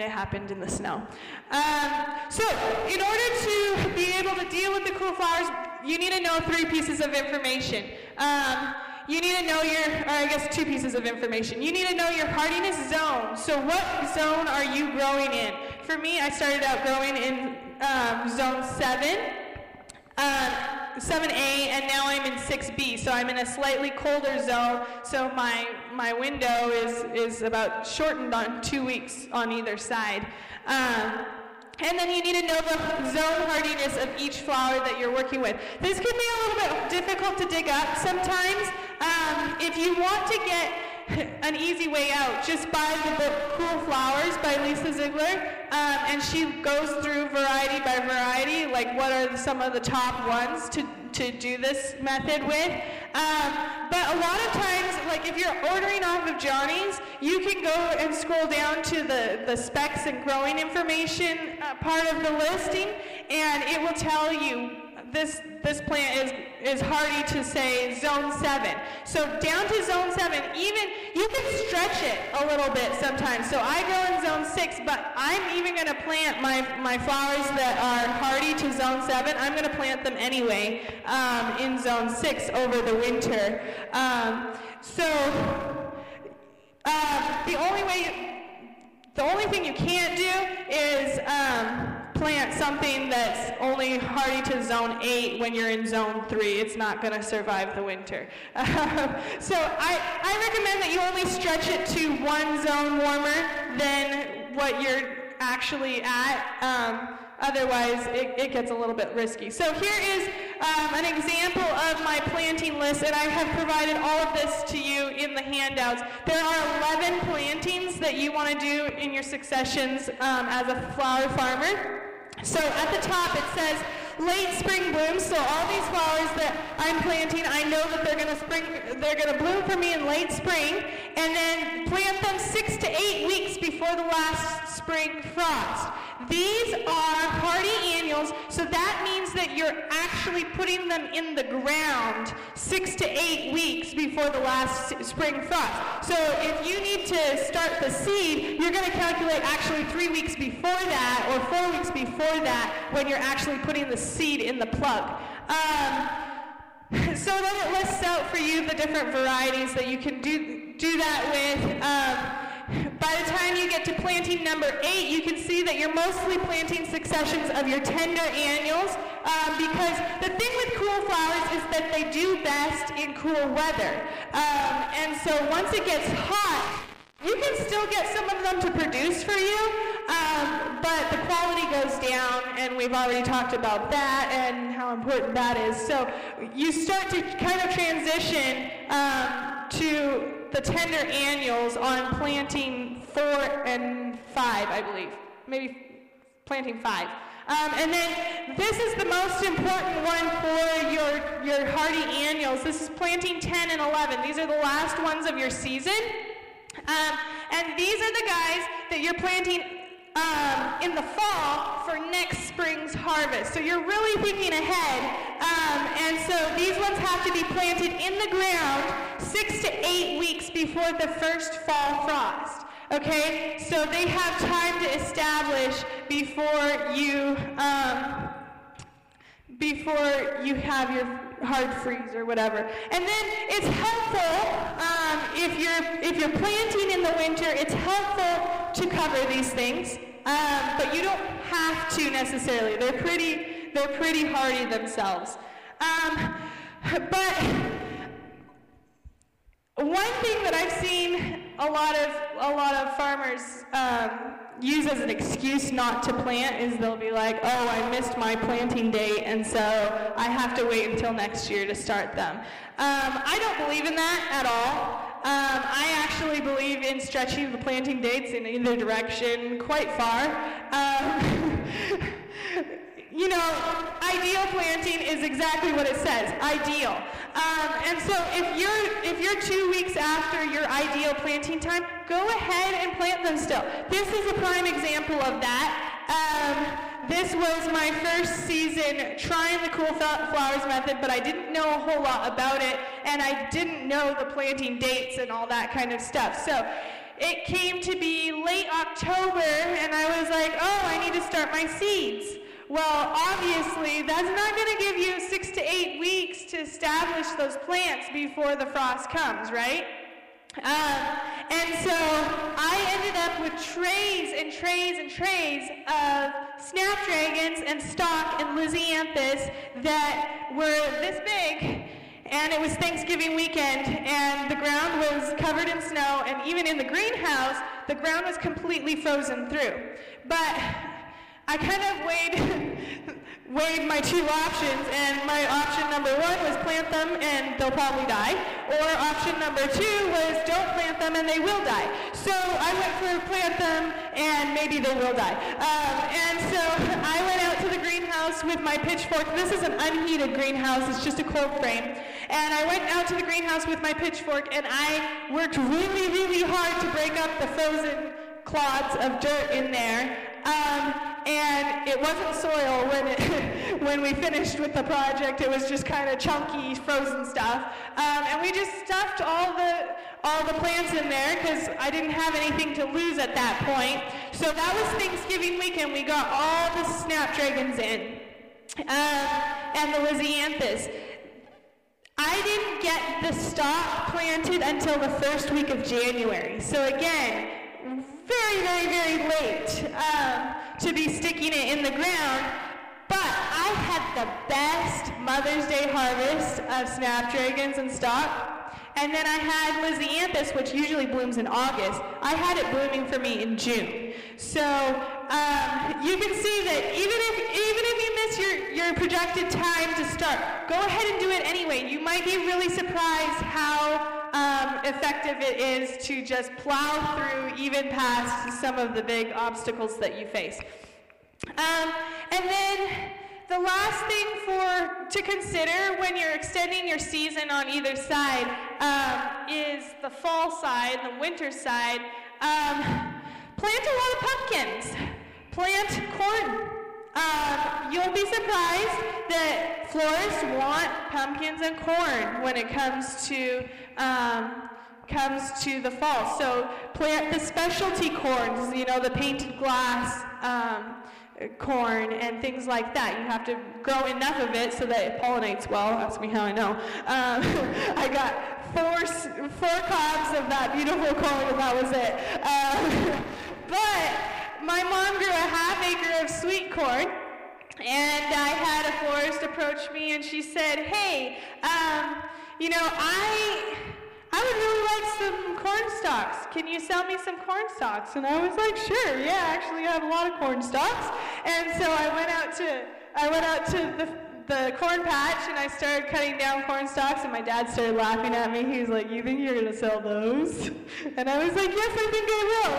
it happened in the snow. Um, so, in order to be able to deal with the cool flowers, you need to know three pieces of information. Um, you need to know your, or I guess two pieces of information. You need to know your hardiness zone. So, what zone are you growing in? For me, I started out growing in um, zone seven. Um, 7A and now I'm in 6B. So I'm in a slightly colder zone. So my, my window is, is about shortened on two weeks on either side. Um, and then you need to know the zone hardiness of each flower that you're working with. This can be a little bit difficult to dig up sometimes. Um, if you want to get an easy way out. Just buy the book Cool Flowers by Lisa Ziegler. Um, and she goes through variety by variety, like what are some of the top ones to, to do this method with. Um, but a lot of times, like if you're ordering off of Johnny's, you can go and scroll down to the, the specs and growing information uh, part of the listing, and it will tell you this, this plant is, is hardy to say zone 7. So down to zone 7, even, you can stretch it a little bit sometimes. So I grow in zone 6, but I'm even going to plant my, my flowers that are hardy to zone 7, I'm going to plant them anyway um, in zone 6 over the winter. Um, so uh, the only way, the only thing you can't do is um, plant something that's only hardy to zone 8 when you're in zone 3. It's not going to survive the winter. so I, I recommend that you only stretch it to one zone warmer than what you're actually at. Um, otherwise, it, it, gets a little bit risky. So here is um, an example of my planting list, and I have provided all of this to you in the handouts. There are 11 plantings that you want to do in your successions um, as a flower farmer. So at the top it says late spring blooms. So all these flowers that I'm planting, I know that they're going to spring, they're going to bloom for me in late spring, and then plant them six to eight weeks before the last spring frost. These are hardy annuals, so that means that you're actually putting them in the ground six to eight weeks before the last spring frost. So if you need to start the seed, you're going to calculate actually three weeks before that or four weeks before that when you're actually putting the seed in the plug. Um, so then it lists out for you the different varieties that you can do, do that with. Um, by the time you get to planting number eight, you can see that you're mostly planting successions of your tender annuals um, because the thing with cool flowers is that they do best in cool weather. Um, and so once it gets hot, you can still get some of them to produce for you, um, but the quality goes down, and we've already talked about that and how important that is. So you start to kind of transition um, to the tender annuals on planting four and five, I believe. Maybe planting five. Um, and then this is the most important one for your, your hardy annuals. This is planting 10 and 11. These are the last ones of your season. Um, and these are the guys that you're planting um, in the fall for next spring's harvest. So you're really thinking ahead. Um, and so these ones have to be planted in the ground six to eight weeks before the first fall frost. Okay, so they have time to establish before you um, before you have your hard freeze or whatever. And then it's helpful um, if you're if you're planting in the winter. It's helpful to cover these things, um, but you don't have to necessarily. They're pretty they're pretty hardy themselves. Um, but one thing that I've seen a lot of a lot of farmers um, use as an excuse not to plant is they'll be like, oh, I missed my planting date, and so I have to wait until next year to start them. Um, I don't believe in that at all. Um, I actually believe in stretching the planting dates in either direction quite far. Um, you know, ideal planting is exactly what it says, ideal. Um, and so if you're, if you're two weeks after your ideal planting time, go ahead and plant them still. This is a prime example of that. Um, this was my first season trying the cool flowers method, but I didn't know a whole lot about it, and I didn't know the planting dates and all that kind of stuff. So it came to be late October, and I was like, oh, I need to start my seeds. Well, obviously, that's not going to give you six to eight weeks to establish those plants before the frost comes, right? Um, and so I ended up with trays and trays and trays of snapdragons and stock and lisianthus that were this big. And it was Thanksgiving weekend, and the ground was covered in snow, and even in the greenhouse, the ground was completely frozen through. But I kind of weighed, weighed my two options, and my option number one was plant them and they'll probably die, or option number two was don't plant them and they will die. So I went for plant them and maybe they will die. Um, and so I went out to the greenhouse with my pitchfork. This is an unheated greenhouse, it's just a cold frame. And I went out to the greenhouse with my pitchfork and I worked really, really hard to break up the frozen clods of dirt in there. Um, and it wasn't soil when it when we finished with the project. It was just kind of chunky, frozen stuff, um, and we just stuffed all the all the plants in there because I didn't have anything to lose at that point. So that was Thanksgiving weekend. We got all the snapdragons in, um, and the lisianthus. I didn't get the stock planted until the first week of January. So again, very, very, very late um, to be sticking it in the ground. But I had the best Mother's Day harvest of snapdragons and stock. And then I had lisianthus, which usually blooms in August. I had it blooming for me in June. So um, you can see that even if even if you miss your, your projected time to start, go ahead and do it anyway. You might be really surprised how um, effective it is to just plow through even past some of the big obstacles that you face. Um, and then the last thing for to consider when you're extending your season on either side um, is the fall side, the winter side. Um, plant a lot of pumpkins. Plant corn. Um, you'll be surprised that florists want pumpkins and corn when it comes to um, comes to the fall. So plant the specialty corns, you know, the painted glass um, corn and things like that. You have to grow enough of it so that it pollinates well. Ask me how I know. Um, I got four, four cobs of that beautiful corn and that was it. Um, but my mom grew a half acre of sweet corn and I had a florist approach me and she said, hey, um, you know, I I would really like some corn stalks. Can you sell me some corn stalks? And I was like, sure, yeah, actually I have a lot of corn stalks. And so I went out to I went out to the the corn patch and I started cutting down corn stalks and my dad started laughing at me. He was like, You think you're gonna sell those? And I was like, Yes, I think I will.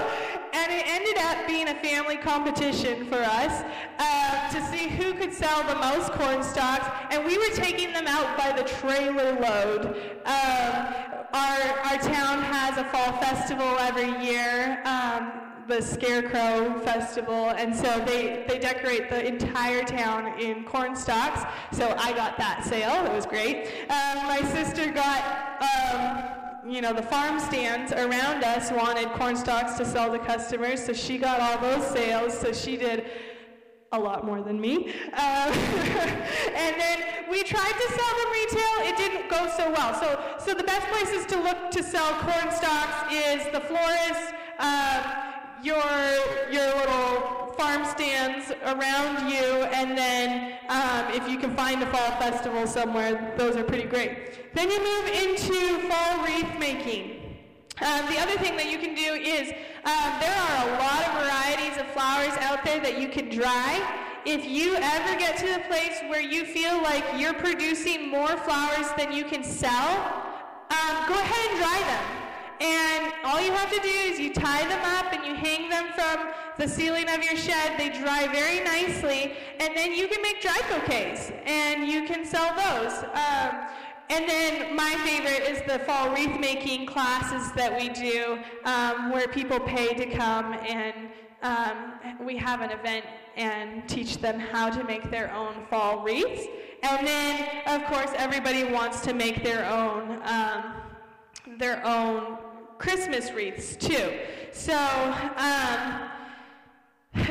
And it ended up being a family competition for us uh, to see who could sell the most corn stalks. And we were taking them out by the trailer load. Um, our, our town has a fall festival every year. Um, the Scarecrow Festival, and so they, they decorate the entire town in corn stalks. So I got that sale. It was great. Um, my sister got, um, you know, the farm stands around us wanted corn stalks to sell to customers, so she got all those sales. So she did a lot more than me. Um, and then we tried to sell them retail. It didn't go so well. So, so the best places to look to sell corn stalks is the florist, uh, your your little farm stands around you, and then um, if you can find a fall festival somewhere, those are pretty great. Then you move into fall wreath making. Um, the other thing that you can do is um, there are a lot of varieties of flowers out there that you can dry. If you ever get to the place where you feel like you're producing more flowers than you can sell, um, go ahead and dry them. And all you have to do is you tie them up and you hang them from the ceiling of your shed. They dry very nicely, and then you can make dry bouquets, and you can sell those. Um, and then my favorite is the fall wreath making classes that we do um, where people pay to come and um, we have an event and teach them how to make their own fall wreaths. And then, of course, everybody wants to make their own, um, their own Christmas wreaths too. So, um,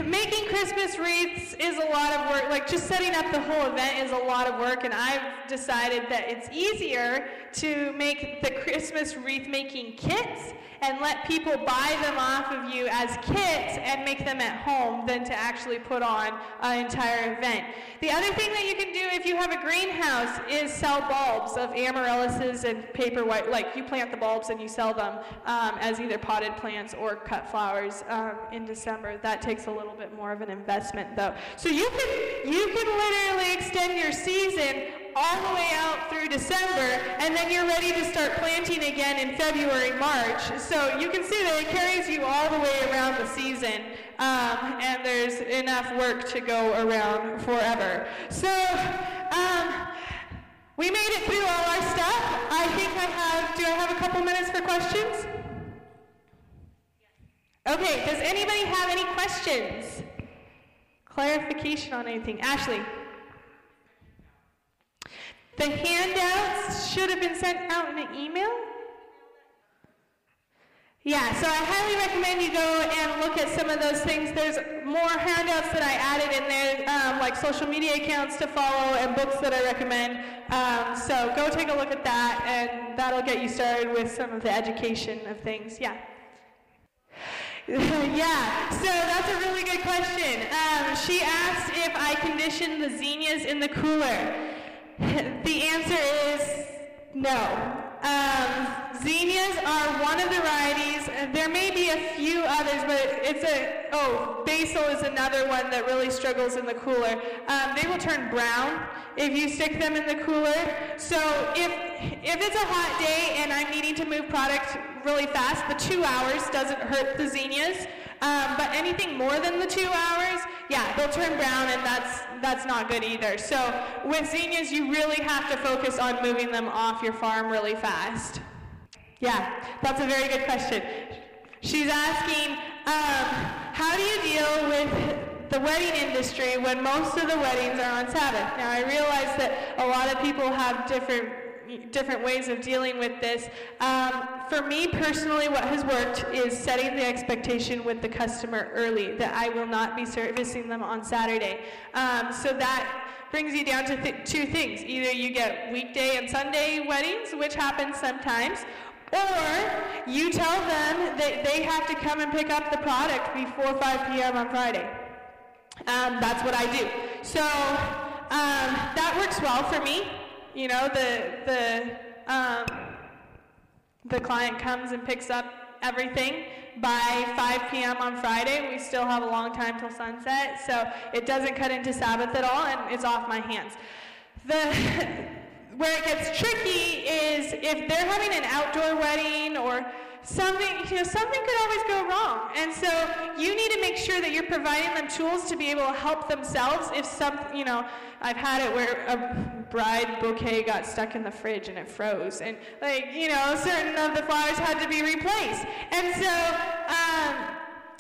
Making Christmas wreaths is a lot of work. Like just setting up the whole event is a lot of work, and I've decided that it's easier to make the Christmas wreath making kits and let people buy them off of you as kits and make them at home than to actually put on an entire event. The other thing that you can do if you have a greenhouse is sell bulbs of amaryllises and paper white. Like you plant the bulbs and you sell them um, as either potted plants or cut flowers um, in December. That takes a little bit more of an investment though. So you can you can literally extend your season all the way out through December, and then you're ready to start planting again in February, March. So you can see that it carries you all the way around the season, um, and there's enough work to go around forever. So um, we made it through all our stuff. I think I have, do I have a couple minutes for questions? Okay, does anybody have any questions? Clarification on anything? Ashley? The handouts should have been sent out in an email. Yeah, so I highly recommend you go and look at some of those things. There's more handouts that I added in there, um, like social media accounts to follow and books that I recommend. Um, so go take a look at that, and that'll get you started with some of the education of things. Yeah. yeah, so that's a really good question. Um, she asked if I conditioned the zinnias in the cooler. the answer is no. Um, zinnias are one of the varieties. There may be a few others, but it's a, oh, basil is another one that really struggles in the cooler. Um, they will turn brown if you stick them in the cooler. So if, if it's a hot day and I'm needing to move product really fast, the two hours doesn't hurt the zinnias. Um, but anything more than the two hours, yeah, they'll turn brown and that's, that's not good either. So with zinnias, you really have to focus on moving them off your farm really fast. Yeah, that's a very good question. She's asking, um, how do you deal with the wedding industry when most of the weddings are on Sabbath? Now I realize that a lot of people have different different ways of dealing with this. Um, for me personally, what has worked is setting the expectation with the customer early that I will not be servicing them on Saturday. Um, so that brings you down to th- two things. Either you get weekday and Sunday weddings, which happens sometimes, or you tell them that they have to come and pick up the product before 5 p.m. on Friday. Um, that's what I do. So um, that works well for me. You know, the the um, the client comes and picks up everything by 5 p.m. on Friday. We still have a long time till sunset, so it doesn't cut into Sabbath at all, and it's off my hands. The where it gets tricky is if they're having an outdoor wedding or something, you know, something could always go wrong. And so you need to make sure that you're providing them tools to be able to help themselves if some, you know, I've had it where a bride bouquet got stuck in the fridge and it froze. And like, you know, certain of the flowers had to be replaced. And so, um,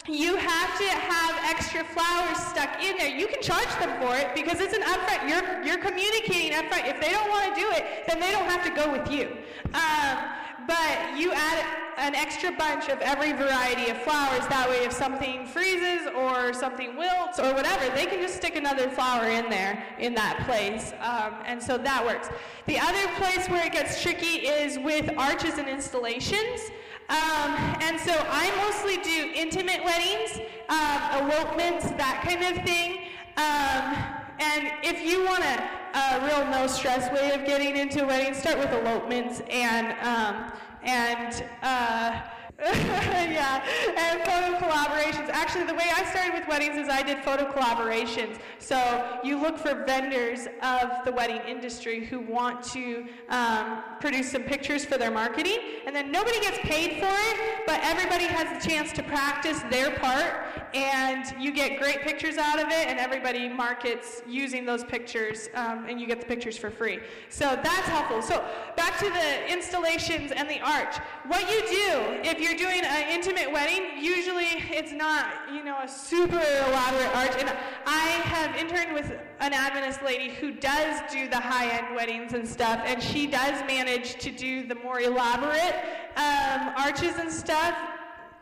you have to have extra flowers stuck in there. You can charge them for it because it's an upfront. You're, you're communicating upfront. If they don't want to do it, then they don't have to go with you. Um, but you add an extra bunch of every variety of flowers. That way, if something freezes or something wilts or whatever, they can just stick another flower in there in that place. Um, and so that works. The other place where it gets tricky is with arches and installations. Um, and so I mostly do intimate weddings, um, elopements, that kind of thing. Um, and if you want a, real no stress way of getting into weddings, start with elopements and um, and. Uh, yeah, and photo collaborations. Actually, the way I started with weddings is I did photo collaborations. So you look for vendors of the wedding industry who want to um, produce some pictures for their marketing, and then nobody gets paid for it, but everybody has a chance to practice their part, and you get great pictures out of it, and everybody markets using those pictures, um, and you get the pictures for free. So that's helpful. So back to the installations and the arch. What you do if you're you're doing an intimate wedding, usually it's not, you know, a super elaborate arch. And I have interned with an Adventist lady who does do the high-end weddings and stuff, and she does manage to do the more elaborate um, arches and stuff.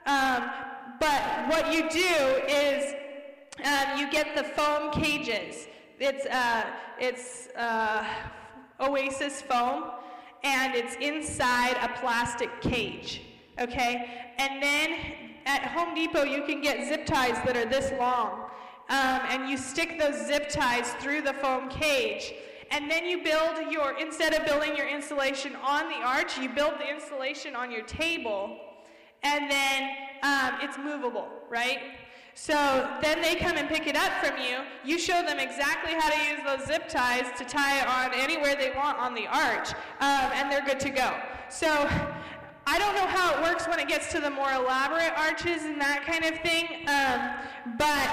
Um, but what you do is um, you get the foam cages. It's, uh, it's uh, Oasis foam, and it's inside a plastic cage okay? And then at Home Depot, you can get zip ties that are this long. Um, and you stick those zip ties through the foam cage. And then you build your, instead of building your installation on the arch, you build the installation on your table. And then um, it's movable, right? So then they come and pick it up from you. You show them exactly how to use those zip ties to tie it on anywhere they want on the arch, um, and they're good to go. So I don't know how it works when it gets to the more elaborate arches and that kind of thing, um, but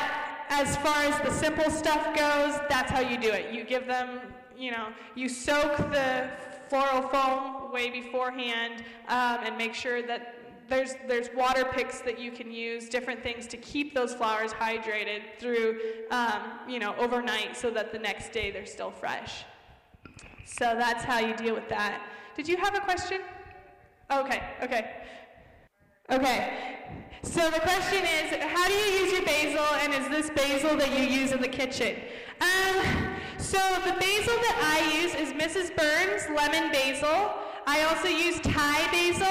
as far as the simple stuff goes, that's how you do it. You give them, you know, you soak the floral foam way beforehand um, and make sure that there's, there's water picks that you can use, different things to keep those flowers hydrated through, um, you know, overnight so that the next day they're still fresh. So that's how you deal with that. Did you have a question? Okay, okay. Okay. So the question is, how do you use your basil, and is this basil that you use in the kitchen? Um, so the basil that I use is Mrs. Burns lemon basil. I also use Thai basil.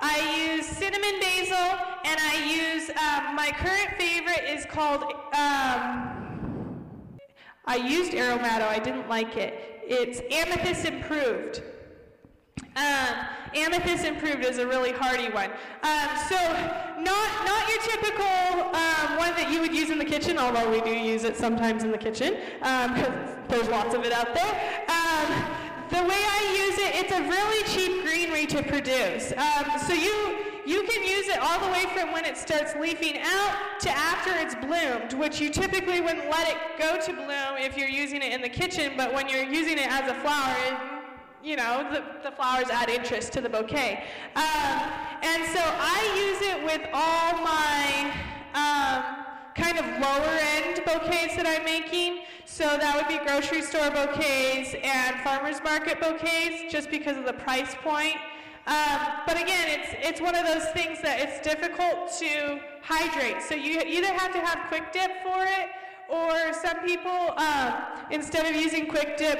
I use cinnamon basil, and I use um, my current favorite is called. Um, I used Aromatto. I didn't like it. It's Amethyst Improved. Um, amethyst improved is a really hardy one. Um, so not, not your typical um, one that you would use in the kitchen, although we do use it sometimes in the kitchen, because um, there's lots of it out there. Um, the way I use it, it's a really cheap greenery to produce. Um, so you, you can use it all the way from when it starts leafing out to after it's bloomed, which you typically wouldn't let it go to bloom if you're using it in the kitchen, but when you're using it as a flower, you know, the, the flowers add interest to the bouquet. Um, and so I use it with all my um, kind of lower end bouquets that I'm making. So that would be grocery store bouquets and farmers market bouquets, just because of the price point. Um, but again, it's it's one of those things that it's difficult to hydrate. So you either have to have quick dip for it, or some people um, instead of using quick dip,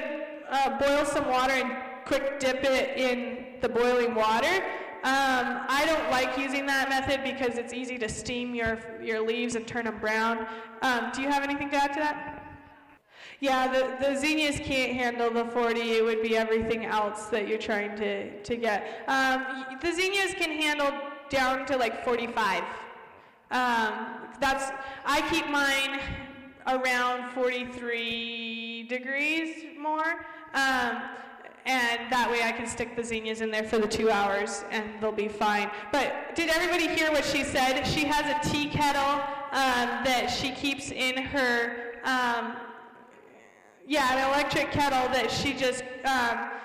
uh, boil some water and quick dip it in the boiling water. Um, I don't like using that method because it's easy to steam your, your leaves and turn them brown. Um, do you have anything to add to that? Yeah, the, the zinnias can't handle the 40. It would be everything else that you're trying to, to get. Um, the zinnias can handle down to like 45. Um, that's I keep mine around 43 degrees more. Um, and that way I can stick the zinnias in there for the two hours and they'll be fine. But did everybody hear what she said? She has a tea kettle um, that she keeps in her, um, yeah, an electric kettle that she just um,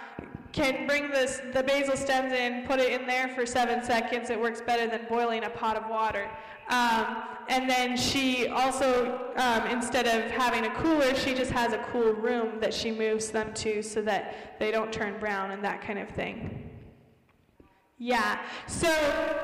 can bring this, the basil stems in, put it in there for seven seconds. It works better than boiling a pot of water. Um, and then she also, um, instead of having a cooler, she just has a cool room that she moves them to so that they don't turn brown and that kind of thing. Yeah, so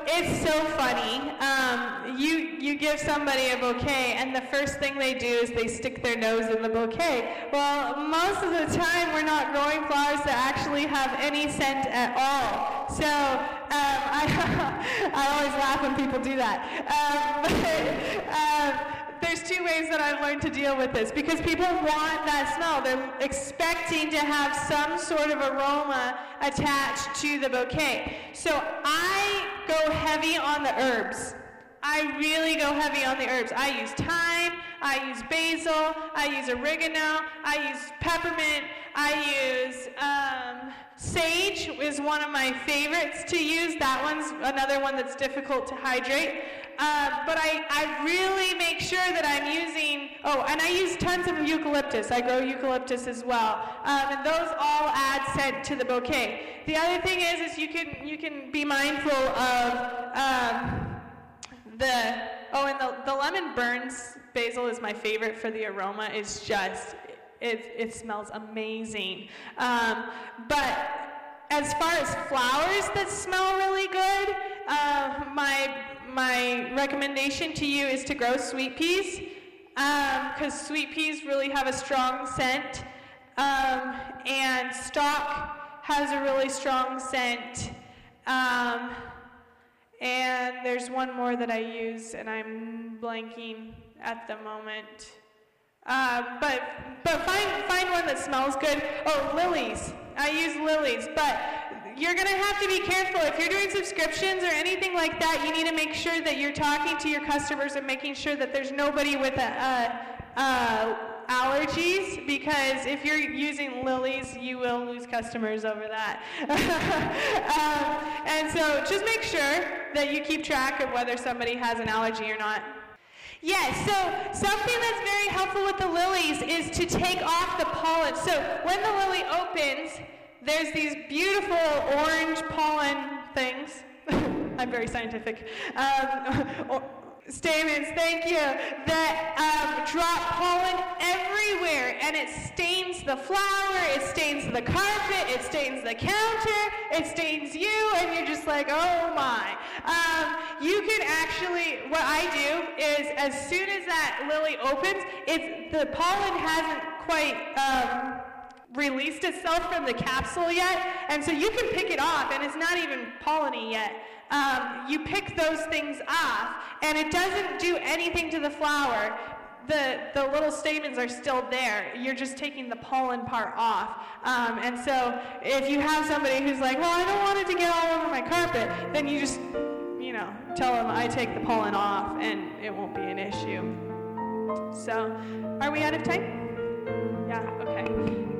it's so funny. Um, you you give somebody a bouquet, and the first thing they do is they stick their nose in the bouquet. Well, most of the time we're not growing flowers that actually have any scent at all. So um, I I always laugh when people do that. Um, but, um, there's two ways that I've learned to deal with this because people want that smell. They're expecting to have some sort of aroma attached to the bouquet. So I go heavy on the herbs. I really go heavy on the herbs. I use thyme, I use basil, I use oregano, I use peppermint, I use um, sage is one of my favorites to use. That one's another one that's difficult to hydrate. Um, but I, I really make sure that I'm using, oh, and I use tons of eucalyptus. I grow eucalyptus as well. Um, and those all add scent to the bouquet. The other thing is, is you can, you can be mindful of um, the, oh, and the, the lemon burns basil is my favorite for the aroma. It's just, it, it smells amazing. Um, but as far as flowers that smell really good, uh, my my recommendation to you is to grow sweet peas because um, sweet peas really have a strong scent, um, and stock has a really strong scent. Um, and there's one more that I use, and I'm blanking at the moment. Uh, but but find find one that smells good. Oh, lilies. I use lilies, but you're going to have to be careful. If you're doing subscriptions or anything like that, you need to make sure that you're talking to your customers and making sure that there's nobody with a, a, a allergies because if you're using lilies, you will lose customers over that. um, and so just make sure that you keep track of whether somebody has an allergy or not. Yes, so something that's very helpful with the lilies is to take off the pollen. So when the lily opens, there's these beautiful orange pollen things. I'm very scientific. Um, stamens, thank you, that um, drop pollen everywhere and it stains the flower, it stains the carpet, it stains the counter, it stains you, and you're just like, oh my. Um, you can actually, what I do is as soon as that lily opens, it's, the pollen hasn't quite. Um, released itself from the capsule yet, and so you can pick it off, and it's not even polleny yet. Um, you pick those things off, and it doesn't do anything to the flower. The, the little stamens are still there. You're just taking the pollen part off. Um, and so if you have somebody who's like, well, I don't want it to get all over my carpet, then you just, you know, tell them I take the pollen off, and it won't be an issue. So, are we out of time? Yeah, okay.